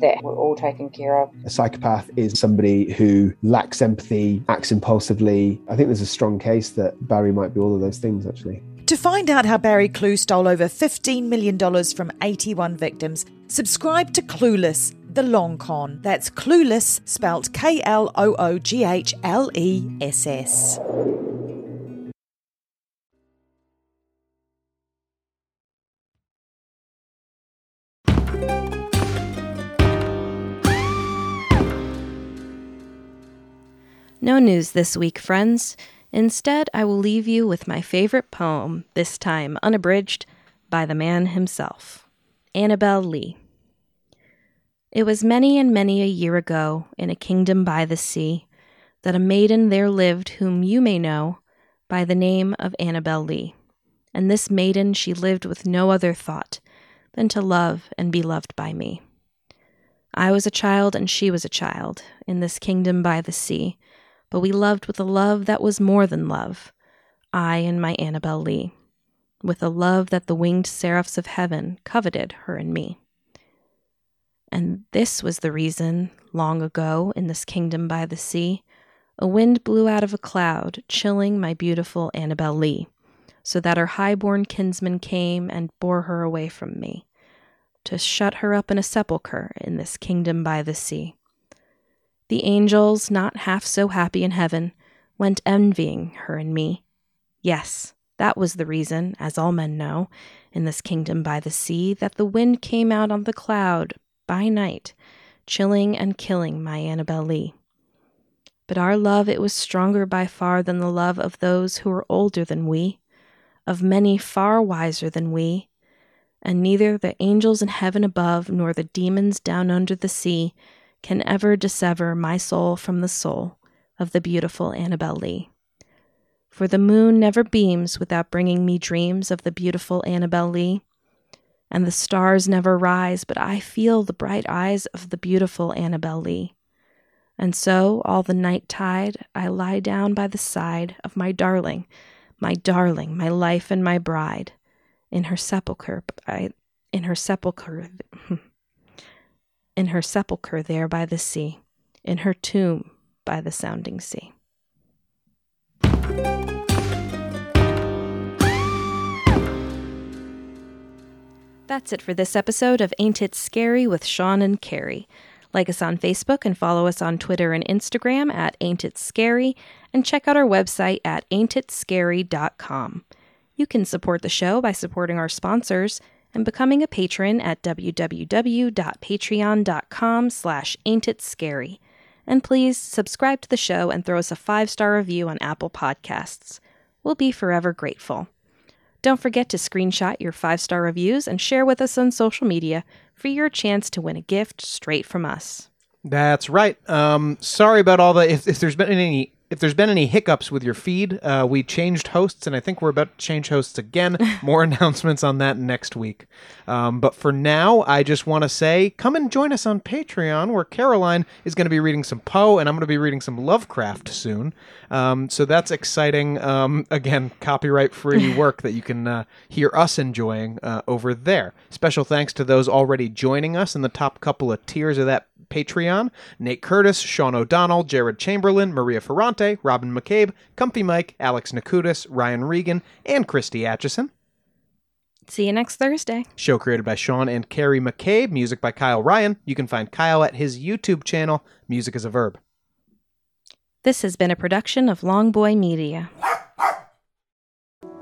that we're all taken care of. A psychopath is somebody who lacks empathy, acts impulsively. I think there's a strong case that Barry might be all of those things, actually. To find out how Barry Kloogh stole over $15 million from 81 victims, subscribe to Klooghless, the long con. That's Klooghless, spelt K L O O G H L E S S. No news this week, friends. Instead, I will leave you with my favorite poem, this time unabridged, by the man himself, Annabel Lee. It was many and many a year ago, in a kingdom by the sea, that a maiden there lived whom you may know by the name of Annabel Lee. And this maiden she lived with no other thought than to love and be loved by me. I was a child and she was a child in this kingdom by the sea, but we loved with a love that was more than love, I and my Annabel Lee, with a love that the winged seraphs of heaven coveted her and me. And this was the reason, long ago in this kingdom by the sea, a wind blew out of a cloud, chilling my beautiful Annabel Lee, so that her high-born kinsman came and bore her away from me, to shut her up in a sepulchre in this kingdom by the sea. The angels, not half so happy in heaven, went envying her and me. Yes, that was the reason, as all men know, in this kingdom by the sea, that the wind came out on the cloud by night, chilling and killing my Annabel Lee. But our love, it was stronger by far than the love of those who were older than we, of many far wiser than we, and neither the angels in heaven above nor the demons down under the sea can ever dissever my soul from the soul of the beautiful Annabel Lee. For the moon never beams without bringing me dreams of the beautiful Annabel Lee. And the stars never rise, but I feel the bright eyes of the beautiful Annabel Lee. And so, all the night tide, I lie down by the side of my darling, my darling, my life and my bride, in her sepulchre, I, in her sepulchre, in her sepulchre there by the sea, in her tomb by the sounding sea. That's it for this episode of Ain't It Scary with Sean and Carrie. Like us on Facebook and follow us on Twitter and Instagram at Ain't It Scary, and check out our website at ain'titscary.com. You can support the show by supporting our sponsors and becoming a patron at www.patreon.com slash ain'titscary. And please subscribe to the show and throw us a five-star review on Apple Podcasts. We'll be forever grateful. Don't forget to screenshot your five star reviews and share with us on social media for your chance to win a gift straight from us. That's right. Um, sorry about all the if, if there's been any if there's been any hiccups with your feed, uh, we changed hosts, and I think we're about to change hosts again. <laughs> More announcements on that next week. Um, but for now, I just want to say, come and join us on Patreon, where Caroline is going to be reading some Poe, and I'm going to be reading some Lovecraft soon. Um, so that's exciting. Um, again, copyright free <laughs> work that you can uh, hear us enjoying uh, over there. Special thanks to those already joining us in the top couple of tiers of that Patreon Nate Curtis, Sean O'Donnell, Jared Chamberlain, Maria Ferrante, Robin McCabe, Comfy Mike, Alex Nakutis, Ryan Regan, and Christy Atchison. See you next Thursday. Show created by Sean and Carrie McCabe, music by Kyle Ryan. You can find Kyle at his YouTube channel, Music is a Verb. This has been a production of Longboy Media.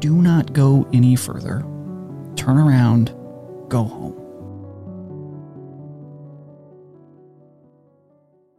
Do not go any further. Turn around. Go.